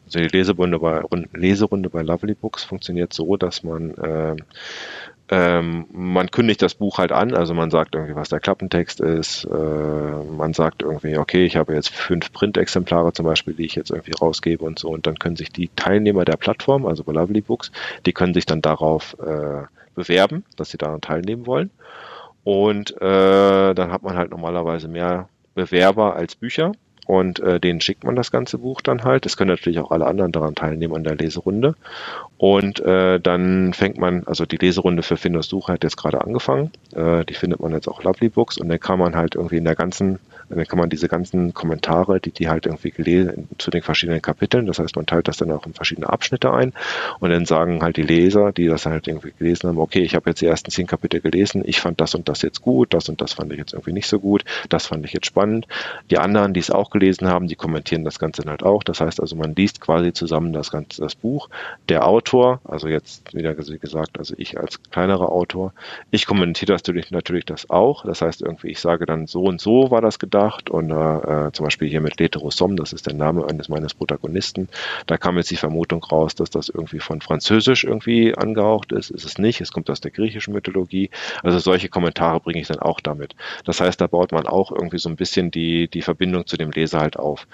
Also die Leserunde bei, Leserunde bei Lovely Books funktioniert so, dass man äh, ähm, man kündigt das Buch halt an, also man sagt irgendwie, was der Klappentext ist, äh, man sagt irgendwie, okay, ich habe jetzt fünf Printexemplare zum Beispiel, die ich jetzt irgendwie rausgebe und so, und dann können sich die Teilnehmer der Plattform, also bei Lovely Books, die können sich dann darauf äh, bewerben, dass sie daran teilnehmen wollen. Und äh, dann hat man halt normalerweise mehr Bewerber als Bücher und äh, denen schickt man das ganze Buch dann halt. Es können natürlich auch alle anderen daran teilnehmen an der Leserunde. Und äh, dann fängt man, also die Leserunde für Finders Suche hat jetzt gerade angefangen. Äh, die findet man jetzt auch Lovely Books und dann kann man halt irgendwie in der ganzen dann kann man diese ganzen Kommentare, die die halt irgendwie gelesen zu den verschiedenen Kapiteln, das heißt, man teilt das dann auch in verschiedene Abschnitte ein und dann sagen halt die Leser, die das halt irgendwie gelesen haben, okay, ich habe jetzt die ersten zehn Kapitel gelesen, ich fand das und das jetzt gut, das und das fand ich jetzt irgendwie nicht so gut, das fand ich jetzt spannend. Die anderen, die es auch gelesen haben, die kommentieren das Ganze dann halt auch. Das heißt also, man liest quasi zusammen das ganze das Buch. Der Autor, also jetzt wieder gesagt, also ich als kleinerer Autor, ich kommentiere das natürlich, natürlich das auch. Das heißt irgendwie, ich sage dann so und so war das gedacht und äh, zum Beispiel hier mit Leterosom, das ist der Name eines meines Protagonisten. Da kam jetzt die Vermutung raus, dass das irgendwie von Französisch irgendwie angehaucht ist. Ist es nicht. Es kommt aus der griechischen Mythologie. Also solche Kommentare bringe ich dann auch damit. Das heißt, da baut man auch irgendwie so ein bisschen die, die Verbindung zu dem Leser halt auf.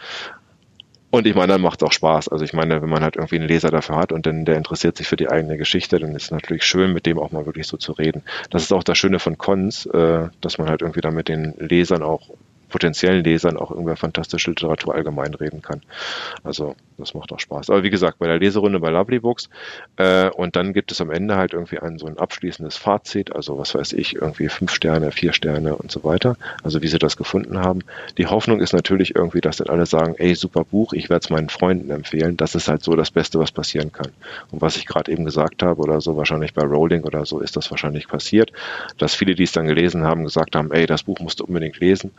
Und ich meine, dann macht es auch Spaß. Also ich meine, wenn man halt irgendwie einen Leser dafür hat und dann der interessiert sich für die eigene Geschichte, dann ist es natürlich schön, mit dem auch mal wirklich so zu reden. Das ist auch das Schöne von Cons, äh, dass man halt irgendwie da mit den Lesern auch potenziellen Lesern auch über fantastische Literatur allgemein reden kann. Also das macht auch Spaß. Aber wie gesagt, bei der Leserunde bei Lovely Books äh, und dann gibt es am Ende halt irgendwie ein so ein abschließendes Fazit, also was weiß ich, irgendwie fünf Sterne, vier Sterne und so weiter, also wie sie das gefunden haben. Die Hoffnung ist natürlich irgendwie, dass dann alle sagen, ey, super Buch, ich werde es meinen Freunden empfehlen. Das ist halt so das Beste, was passieren kann. Und was ich gerade eben gesagt habe oder so, wahrscheinlich bei Rowling oder so ist das wahrscheinlich passiert, dass viele, die es dann gelesen haben, gesagt haben, ey, das Buch musst du unbedingt lesen.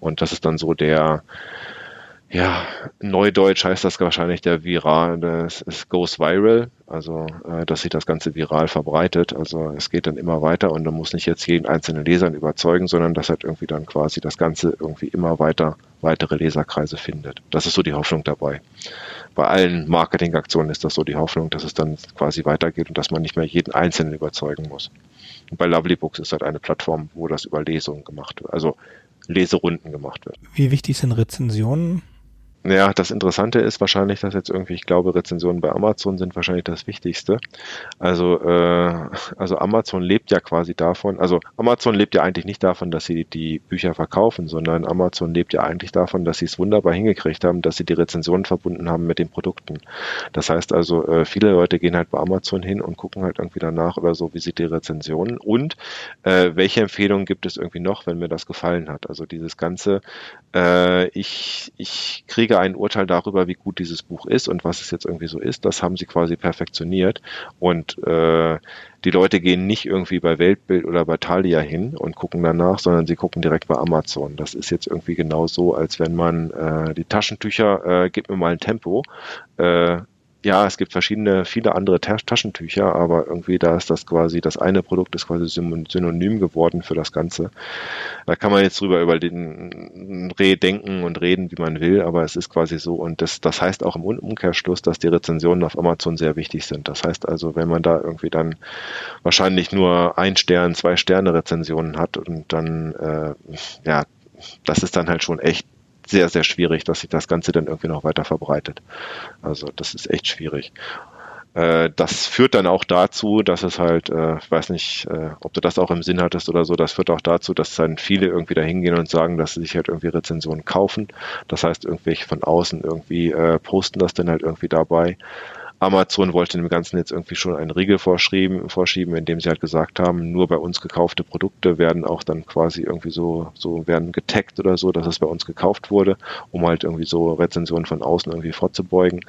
Und das ist dann so der, ja, Neudeutsch heißt das wahrscheinlich der Viral, das es goes viral, also äh, dass sich das Ganze viral verbreitet. Also es geht dann immer weiter und man muss nicht jetzt jeden einzelnen Lesern überzeugen, sondern dass halt irgendwie dann quasi das Ganze irgendwie immer weiter weitere Leserkreise findet. Das ist so die Hoffnung dabei. Bei allen Marketingaktionen ist das so die Hoffnung, dass es dann quasi weitergeht und dass man nicht mehr jeden Einzelnen überzeugen muss. Und bei Lovely Books ist halt eine Plattform, wo das über Lesungen gemacht wird. Also Leserunden gemacht wird. Wie wichtig sind Rezensionen ja, das Interessante ist wahrscheinlich, dass jetzt irgendwie, ich glaube, Rezensionen bei Amazon sind wahrscheinlich das Wichtigste. Also, äh, also Amazon lebt ja quasi davon, also Amazon lebt ja eigentlich nicht davon, dass sie die Bücher verkaufen, sondern Amazon lebt ja eigentlich davon, dass sie es wunderbar hingekriegt haben, dass sie die Rezensionen verbunden haben mit den Produkten. Das heißt also, äh, viele Leute gehen halt bei Amazon hin und gucken halt irgendwie danach oder so, wie sieht die Rezensionen und äh, welche Empfehlungen gibt es irgendwie noch, wenn mir das gefallen hat. Also dieses ganze, äh, ich, ich kriege ein Urteil darüber, wie gut dieses Buch ist und was es jetzt irgendwie so ist. Das haben sie quasi perfektioniert. Und äh, die Leute gehen nicht irgendwie bei Weltbild oder bei Thalia hin und gucken danach, sondern sie gucken direkt bei Amazon. Das ist jetzt irgendwie genau so, als wenn man äh, die Taschentücher, äh, gib mir mal ein Tempo, äh, ja, es gibt verschiedene, viele andere Taschentücher, aber irgendwie da ist das quasi, das eine Produkt ist quasi synonym geworden für das Ganze. Da kann man jetzt drüber über den Re denken und reden, wie man will, aber es ist quasi so und das, das heißt auch im Umkehrschluss, dass die Rezensionen auf Amazon sehr wichtig sind. Das heißt also, wenn man da irgendwie dann wahrscheinlich nur ein Stern, zwei Sterne Rezensionen hat und dann, äh, ja, das ist dann halt schon echt sehr, sehr schwierig, dass sich das Ganze dann irgendwie noch weiter verbreitet. Also das ist echt schwierig. Äh, das führt dann auch dazu, dass es halt, äh, ich weiß nicht, äh, ob du das auch im Sinn hattest oder so, das führt auch dazu, dass dann viele irgendwie da hingehen und sagen, dass sie sich halt irgendwie Rezensionen kaufen. Das heißt, irgendwelche von außen irgendwie posten das dann halt irgendwie dabei. Amazon wollte dem Ganzen jetzt irgendwie schon einen Riegel vorschieben, vorschieben, indem sie halt gesagt haben, nur bei uns gekaufte Produkte werden auch dann quasi irgendwie so, so werden getaggt oder so, dass es bei uns gekauft wurde, um halt irgendwie so Rezensionen von außen irgendwie vorzubeugen.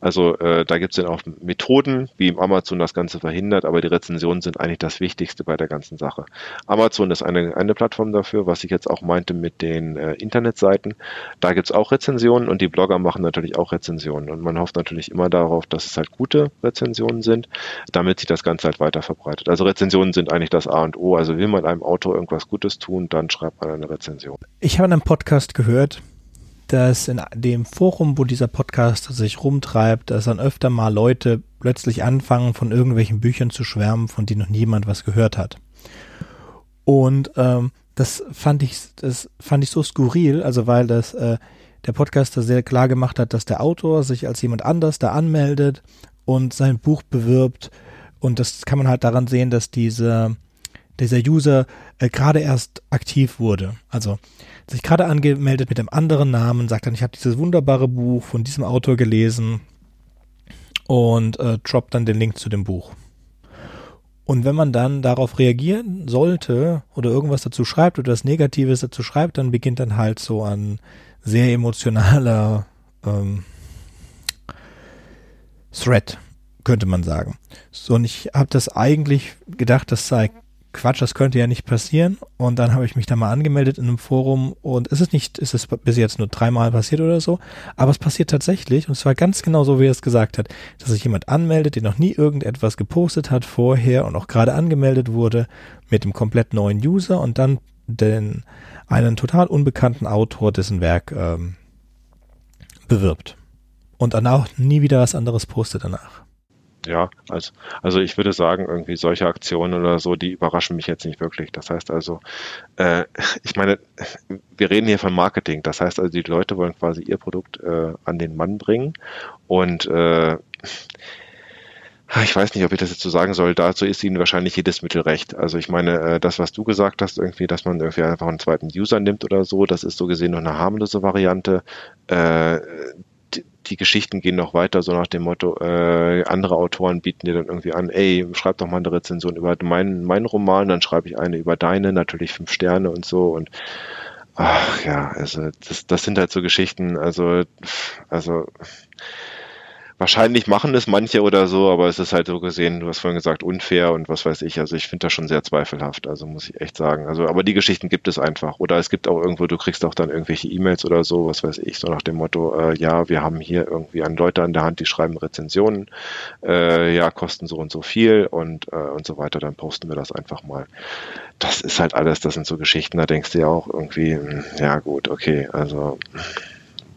Also äh, da gibt es dann auch Methoden, wie Amazon das Ganze verhindert, aber die Rezensionen sind eigentlich das Wichtigste bei der ganzen Sache. Amazon ist eine, eine Plattform dafür, was ich jetzt auch meinte mit den äh, Internetseiten. Da gibt es auch Rezensionen und die Blogger machen natürlich auch Rezensionen und man hofft natürlich immer darauf, dass halt gute Rezensionen sind, damit sich das Ganze halt weiter verbreitet. Also Rezensionen sind eigentlich das A und O. Also will man einem Autor irgendwas Gutes tun, dann schreibt man eine Rezension. Ich habe in einem Podcast gehört, dass in dem Forum, wo dieser Podcast sich rumtreibt, dass dann öfter mal Leute plötzlich anfangen, von irgendwelchen Büchern zu schwärmen, von denen noch niemand was gehört hat. Und ähm, das fand ich, das fand ich so skurril, also weil das äh, der Podcaster sehr klar gemacht hat, dass der Autor sich als jemand anders da anmeldet und sein Buch bewirbt. Und das kann man halt daran sehen, dass dieser, dieser User äh, gerade erst aktiv wurde. Also sich gerade angemeldet mit einem anderen Namen, sagt dann, ich habe dieses wunderbare Buch von diesem Autor gelesen und äh, droppt dann den Link zu dem Buch. Und wenn man dann darauf reagieren sollte oder irgendwas dazu schreibt oder das Negatives dazu schreibt, dann beginnt dann halt so an sehr emotionaler ähm, Thread, könnte man sagen. So, und ich habe das eigentlich gedacht, das sei Quatsch, das könnte ja nicht passieren. Und dann habe ich mich da mal angemeldet in einem Forum und es ist nicht, es ist bis jetzt nur dreimal passiert oder so, aber es passiert tatsächlich und zwar ganz genau so, wie er es gesagt hat, dass sich jemand anmeldet, der noch nie irgendetwas gepostet hat vorher und auch gerade angemeldet wurde mit dem komplett neuen User und dann den einen total unbekannten Autor, dessen Werk ähm, bewirbt. Und dann auch nie wieder was anderes postet danach. Ja, also, also ich würde sagen, irgendwie solche Aktionen oder so, die überraschen mich jetzt nicht wirklich. Das heißt also, äh, ich meine, wir reden hier von Marketing. Das heißt also, die Leute wollen quasi ihr Produkt äh, an den Mann bringen und äh, ich weiß nicht, ob ich das jetzt so sagen soll. Dazu ist ihnen wahrscheinlich jedes Mittel recht. Also ich meine, äh, das, was du gesagt hast, irgendwie, dass man irgendwie einfach einen zweiten User nimmt oder so, das ist so gesehen noch eine harmlose Variante. Äh, die Geschichten gehen noch weiter, so nach dem Motto, äh, andere Autoren bieten dir dann irgendwie an, ey, schreib doch mal eine Rezension über meinen, meinen Roman, dann schreibe ich eine über deine, natürlich fünf Sterne und so und ach ja, also das, das sind halt so Geschichten, also, also Wahrscheinlich machen es manche oder so, aber es ist halt so gesehen, du hast vorhin gesagt, unfair und was weiß ich. Also ich finde das schon sehr zweifelhaft, also muss ich echt sagen. Also, aber die Geschichten gibt es einfach. Oder es gibt auch irgendwo, du kriegst auch dann irgendwelche E-Mails oder so, was weiß ich, so nach dem Motto, äh, ja, wir haben hier irgendwie an Leute an der Hand, die schreiben Rezensionen, äh, ja, kosten so und so viel und, äh, und so weiter, dann posten wir das einfach mal. Das ist halt alles, das sind so Geschichten, da denkst du ja auch irgendwie, hm, ja gut, okay, also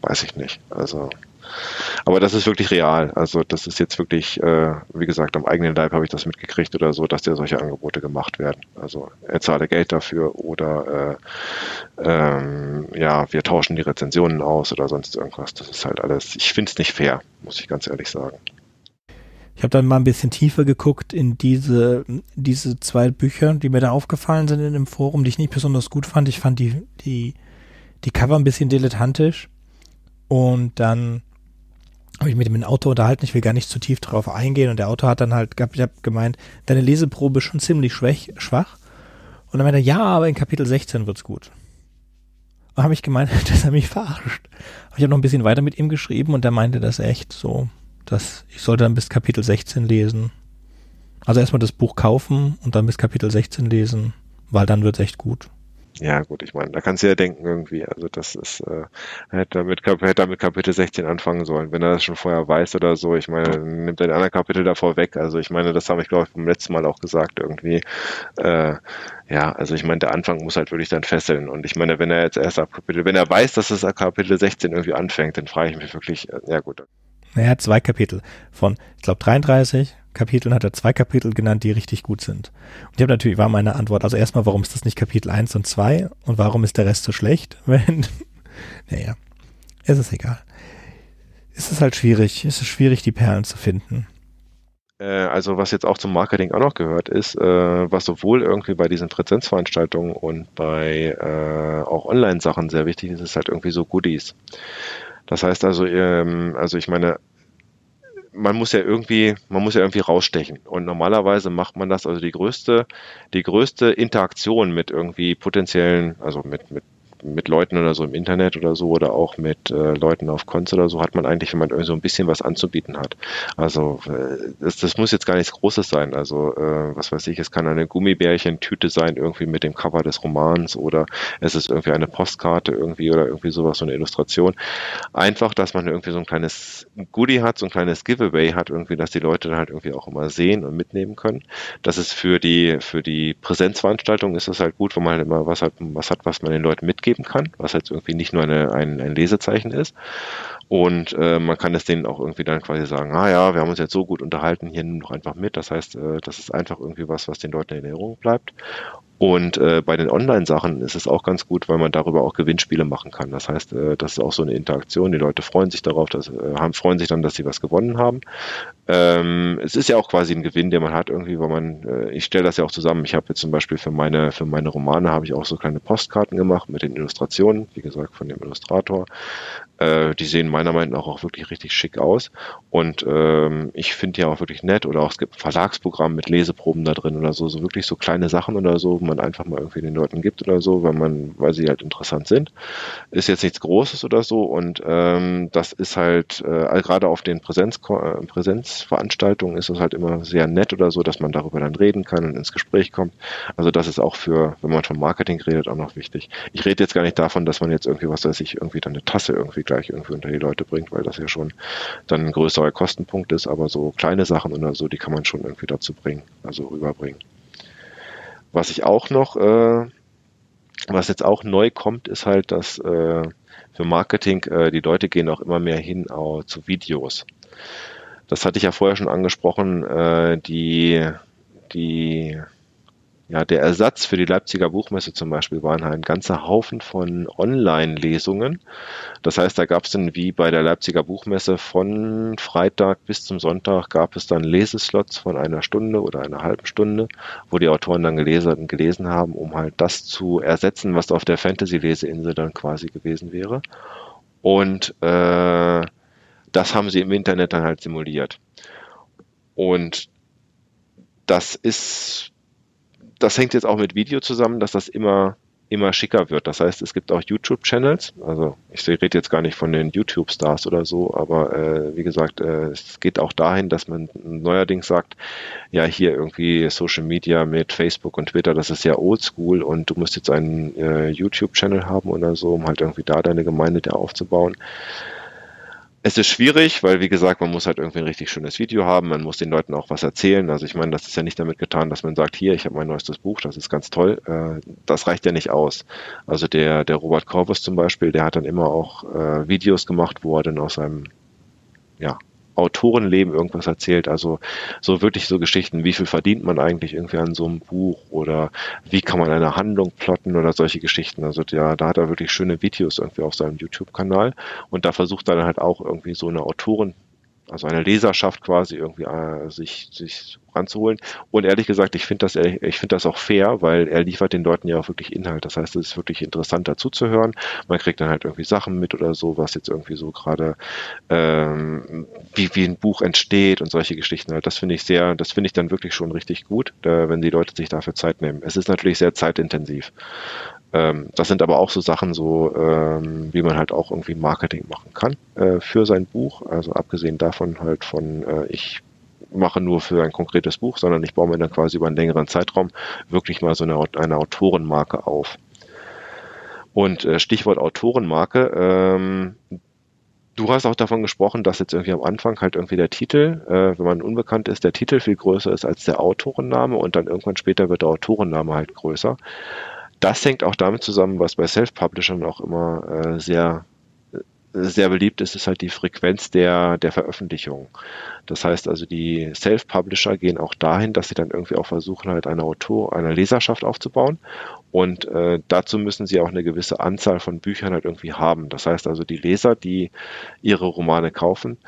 weiß ich nicht. Also aber das ist wirklich real. Also das ist jetzt wirklich, äh, wie gesagt, am eigenen Leib habe ich das mitgekriegt oder so, dass dir solche Angebote gemacht werden. Also er zahle Geld dafür oder äh, ähm, ja, wir tauschen die Rezensionen aus oder sonst irgendwas. Das ist halt alles, ich finde es nicht fair, muss ich ganz ehrlich sagen. Ich habe dann mal ein bisschen tiefer geguckt in diese, diese zwei Bücher, die mir da aufgefallen sind in dem Forum, die ich nicht besonders gut fand. Ich fand die, die, die Cover ein bisschen dilettantisch. Und dann habe ich mit dem Autor unterhalten, ich will gar nicht zu tief darauf eingehen und der Autor hat dann halt ich hab gemeint, deine Leseprobe ist schon ziemlich schwach, schwach. Und dann meinte er, ja, aber in Kapitel 16 wird's gut. Und habe ich gemeint, dass er mich verarscht. Aber ich habe noch ein bisschen weiter mit ihm geschrieben und er meinte das echt so, dass ich sollte dann bis Kapitel 16 lesen. Also erstmal das Buch kaufen und dann bis Kapitel 16 lesen, weil dann wird's echt gut. Ja, gut, ich meine, da kannst du ja denken irgendwie. Also das ist, äh, hätte damit, hätte damit Kapitel 16 anfangen sollen. Wenn er das schon vorher weiß oder so, ich meine, nimmt er ein anderes Kapitel davor weg. Also ich meine, das habe ich, glaube ich, beim letzten Mal auch gesagt irgendwie. Äh, ja, also ich meine, der Anfang muss halt wirklich dann fesseln. Und ich meine, wenn er jetzt erst ab Kapitel, wenn er weiß, dass es ab Kapitel 16 irgendwie anfängt, dann frage ich mich wirklich, äh, ja gut. Er hat zwei Kapitel von, ich glaube, 33 Kapiteln hat er zwei Kapitel genannt, die richtig gut sind. Und ich habe natürlich, war meine Antwort, also erstmal, warum ist das nicht Kapitel 1 und 2 und warum ist der Rest so schlecht? Wenn, naja, es ist egal. Es ist halt schwierig, es ist schwierig, die Perlen zu finden. Äh, also was jetzt auch zum Marketing auch noch gehört ist, äh, was sowohl irgendwie bei diesen Präsenzveranstaltungen und bei äh, auch Online-Sachen sehr wichtig ist, ist halt irgendwie so Goodies. Das heißt also, ähm, also ich meine, man muss ja irgendwie, man muss ja irgendwie rausstechen. Und normalerweise macht man das, also die größte, die größte Interaktion mit irgendwie potenziellen, also mit, mit mit Leuten oder so im Internet oder so oder auch mit äh, Leuten auf Cons oder so hat man eigentlich, wenn man irgendwie so ein bisschen was anzubieten hat. Also äh, das, das muss jetzt gar nichts Großes sein. Also äh, was weiß ich, es kann eine Gummibärchentüte sein, irgendwie mit dem Cover des Romans oder es ist irgendwie eine Postkarte irgendwie oder irgendwie sowas, so eine Illustration. Einfach, dass man irgendwie so ein kleines Goodie hat, so ein kleines Giveaway hat, irgendwie, dass die Leute dann halt irgendwie auch immer sehen und mitnehmen können. Das ist für die, für die Präsenzveranstaltung ist das halt gut, wo man halt immer was hat, was hat, was man den Leuten mitgibt geben kann, was halt irgendwie nicht nur eine, ein, ein Lesezeichen ist. Und äh, man kann es denen auch irgendwie dann quasi sagen, ah ja, wir haben uns jetzt so gut unterhalten, hier nimm doch einfach mit. Das heißt, äh, das ist einfach irgendwie was, was den Leuten in Erinnerung bleibt. Und äh, bei den Online-Sachen ist es auch ganz gut, weil man darüber auch Gewinnspiele machen kann. Das heißt, äh, das ist auch so eine Interaktion. Die Leute freuen sich darauf, dass, äh, haben, freuen sich dann, dass sie was gewonnen haben. Ähm, es ist ja auch quasi ein Gewinn, den man hat irgendwie, weil man, äh, ich stelle das ja auch zusammen. Ich habe jetzt zum Beispiel für meine, für meine Romane habe ich auch so kleine Postkarten gemacht mit den Illustrationen, wie gesagt, von dem Illustrator. Äh, die sehen meiner Meinung nach auch wirklich richtig schick aus. Und ähm, ich finde die auch wirklich nett. Oder auch es gibt ein Verlagsprogramm mit Leseproben da drin oder so, so wirklich so kleine Sachen oder so man einfach mal irgendwie den Leuten gibt oder so, weil man, weil sie halt interessant sind. Ist jetzt nichts Großes oder so und ähm, das ist halt äh, gerade auf den Präsenz, äh, Präsenzveranstaltungen ist es halt immer sehr nett oder so, dass man darüber dann reden kann und ins Gespräch kommt. Also das ist auch für, wenn man von Marketing redet, auch noch wichtig. Ich rede jetzt gar nicht davon, dass man jetzt irgendwie, was weiß ich, irgendwie dann eine Tasse irgendwie gleich irgendwie unter die Leute bringt, weil das ja schon dann ein größerer Kostenpunkt ist, aber so kleine Sachen oder so, die kann man schon irgendwie dazu bringen, also rüberbringen. Was ich auch noch, äh, was jetzt auch neu kommt, ist halt, dass äh, für Marketing äh, die Leute gehen auch immer mehr hin äh, zu Videos. Das hatte ich ja vorher schon angesprochen, äh, die, die ja, der Ersatz für die Leipziger Buchmesse zum Beispiel waren halt ein ganzer Haufen von Online-Lesungen. Das heißt, da gab es dann wie bei der Leipziger Buchmesse von Freitag bis zum Sonntag gab es dann Leseslots von einer Stunde oder einer halben Stunde, wo die Autoren dann gelesen, gelesen haben, um halt das zu ersetzen, was auf der Fantasy-Leseinsel dann quasi gewesen wäre. Und äh, das haben sie im Internet dann halt simuliert. Und das ist das hängt jetzt auch mit Video zusammen, dass das immer immer schicker wird. Das heißt, es gibt auch YouTube-Channels. Also ich rede jetzt gar nicht von den YouTube-Stars oder so, aber äh, wie gesagt, äh, es geht auch dahin, dass man neuerdings sagt, ja hier irgendwie Social Media mit Facebook und Twitter, das ist ja Oldschool und du musst jetzt einen äh, YouTube-Channel haben oder so, um halt irgendwie da deine Gemeinde da aufzubauen. Es ist schwierig, weil wie gesagt, man muss halt irgendwie ein richtig schönes Video haben, man muss den Leuten auch was erzählen. Also ich meine, das ist ja nicht damit getan, dass man sagt, hier, ich habe mein neuestes Buch, das ist ganz toll. Äh, das reicht ja nicht aus. Also der, der Robert Corvus zum Beispiel, der hat dann immer auch äh, Videos gemacht, wo er dann aus seinem ja, Autorenleben irgendwas erzählt. Also so wirklich so Geschichten, wie viel verdient man eigentlich irgendwie an so einem Buch oder wie kann man eine Handlung plotten oder solche Geschichten. Also ja, da hat er wirklich schöne Videos irgendwie auf seinem YouTube-Kanal und da versucht er dann halt auch irgendwie so eine Autoren also eine Leserschaft quasi irgendwie äh, sich, sich ranzuholen. Und ehrlich gesagt, ich finde das, ich finde das auch fair, weil er liefert den Leuten ja auch wirklich Inhalt. Das heißt, es ist wirklich interessant dazu zu hören. Man kriegt dann halt irgendwie Sachen mit oder so, was jetzt irgendwie so gerade, ähm, wie, wie ein Buch entsteht und solche Geschichten halt. Das finde ich sehr, das finde ich dann wirklich schon richtig gut, äh, wenn die Leute sich dafür Zeit nehmen. Es ist natürlich sehr zeitintensiv. Ähm, das sind aber auch so Sachen, so ähm, wie man halt auch irgendwie Marketing machen kann äh, für sein Buch. Also abgesehen davon halt von, äh, ich mache nur für ein konkretes Buch, sondern ich baue mir dann quasi über einen längeren Zeitraum wirklich mal so eine, eine Autorenmarke auf. Und äh, Stichwort Autorenmarke, ähm, Du hast auch davon gesprochen, dass jetzt irgendwie am Anfang halt irgendwie der Titel, äh, wenn man unbekannt ist, der Titel viel größer ist als der Autorenname und dann irgendwann später wird der Autorenname halt größer. Das hängt auch damit zusammen, was bei Self-Publishern auch immer äh, sehr sehr beliebt ist, ist halt die Frequenz der, der Veröffentlichung. Das heißt also, die Self-Publisher gehen auch dahin, dass sie dann irgendwie auch versuchen, halt eine Autor, eine Leserschaft aufzubauen. Und äh, dazu müssen sie auch eine gewisse Anzahl von Büchern halt irgendwie haben. Das heißt also, die Leser, die ihre Romane kaufen,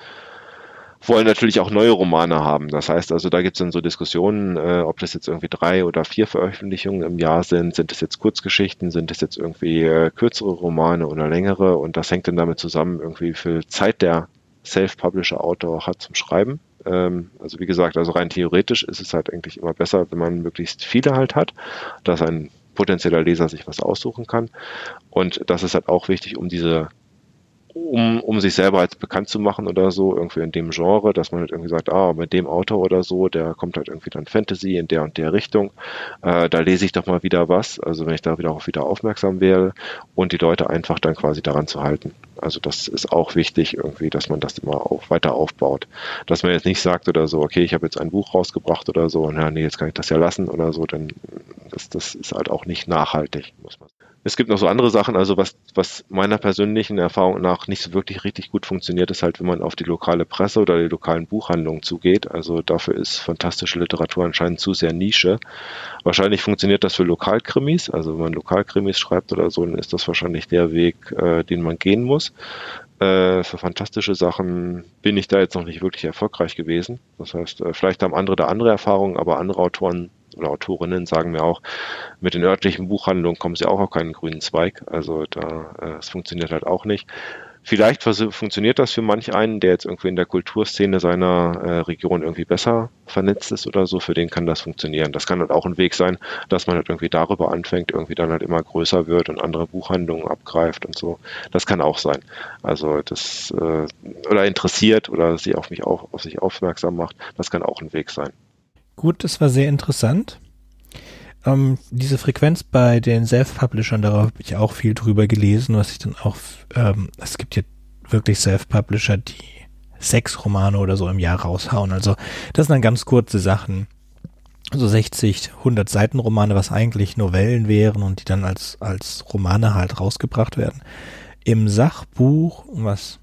wollen natürlich auch neue Romane haben. Das heißt also, da gibt es dann so Diskussionen, äh, ob das jetzt irgendwie drei oder vier Veröffentlichungen im Jahr sind. Sind es jetzt Kurzgeschichten? Sind es jetzt irgendwie äh, kürzere Romane oder längere? Und das hängt dann damit zusammen, irgendwie wie viel Zeit der Self-Publisher-Autor hat zum Schreiben. Ähm, also wie gesagt, also rein theoretisch ist es halt eigentlich immer besser, wenn man möglichst viele halt hat, dass ein potenzieller Leser sich was aussuchen kann. Und das ist halt auch wichtig, um diese um, um sich selber als bekannt zu machen oder so, irgendwie in dem Genre, dass man halt irgendwie sagt, ah, mit dem Autor oder so, der kommt halt irgendwie dann Fantasy in der und der Richtung, äh, da lese ich doch mal wieder was, also wenn ich da wieder aufmerksam wäre und die Leute einfach dann quasi daran zu halten. Also das ist auch wichtig irgendwie, dass man das immer auch weiter aufbaut. Dass man jetzt nicht sagt oder so, okay, ich habe jetzt ein Buch rausgebracht oder so und ja, nee, jetzt kann ich das ja lassen oder so, denn das, das ist halt auch nicht nachhaltig, muss man sagen. Es gibt noch so andere Sachen, also was, was meiner persönlichen Erfahrung nach nicht so wirklich richtig gut funktioniert, ist halt, wenn man auf die lokale Presse oder die lokalen Buchhandlungen zugeht. Also dafür ist fantastische Literatur anscheinend zu sehr Nische. Wahrscheinlich funktioniert das für Lokalkrimis, also wenn man Lokalkrimis schreibt oder so, dann ist das wahrscheinlich der Weg, äh, den man gehen muss. Äh, für fantastische Sachen bin ich da jetzt noch nicht wirklich erfolgreich gewesen. Das heißt, äh, vielleicht haben andere da andere Erfahrungen, aber andere Autoren oder Autorinnen sagen mir auch, mit den örtlichen Buchhandlungen kommen sie auch auf keinen grünen Zweig. Also da, äh, es funktioniert halt auch nicht. Vielleicht funktioniert das für manch einen, der jetzt irgendwie in der Kulturszene seiner äh, Region irgendwie besser vernetzt ist oder so, für den kann das funktionieren. Das kann halt auch ein Weg sein, dass man halt irgendwie darüber anfängt, irgendwie dann halt immer größer wird und andere Buchhandlungen abgreift und so. Das kann auch sein. Also das äh, oder interessiert oder sie auf mich auf, auf sich aufmerksam macht, das kann auch ein Weg sein. Gut, das war sehr interessant. Ähm, diese Frequenz bei den Self-Publishern, darauf habe ich auch viel drüber gelesen, was ich dann auch, ähm, es gibt ja wirklich Self-Publisher, die sechs Romane oder so im Jahr raushauen. Also das sind dann ganz kurze Sachen. So 60, 100 Seiten Romane, was eigentlich Novellen wären und die dann als, als Romane halt rausgebracht werden. Im Sachbuch, was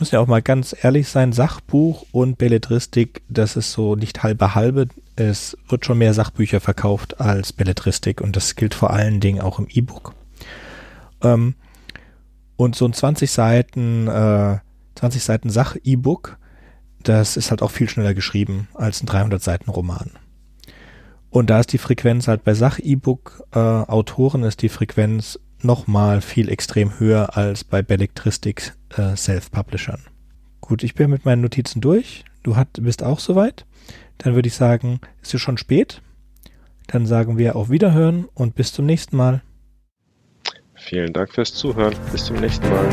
müssen ja auch mal ganz ehrlich sein, Sachbuch und Belletristik, das ist so nicht halbe halbe. Es wird schon mehr Sachbücher verkauft als Belletristik und das gilt vor allen Dingen auch im E-Book. Ähm, und so ein 20 Seiten, äh, 20 Seiten Sach-E-Book, das ist halt auch viel schneller geschrieben als ein 300 Seiten Roman. Und da ist die Frequenz halt bei Sach-E-Book-Autoren äh, ist die Frequenz nochmal viel extrem höher als bei Belletristik äh, Self-Publishern. Gut, ich bin mit meinen Notizen durch. Du hat, bist auch soweit. Dann würde ich sagen, ist es schon spät. Dann sagen wir auf Wiederhören und bis zum nächsten Mal. Vielen Dank fürs Zuhören. Bis zum nächsten Mal.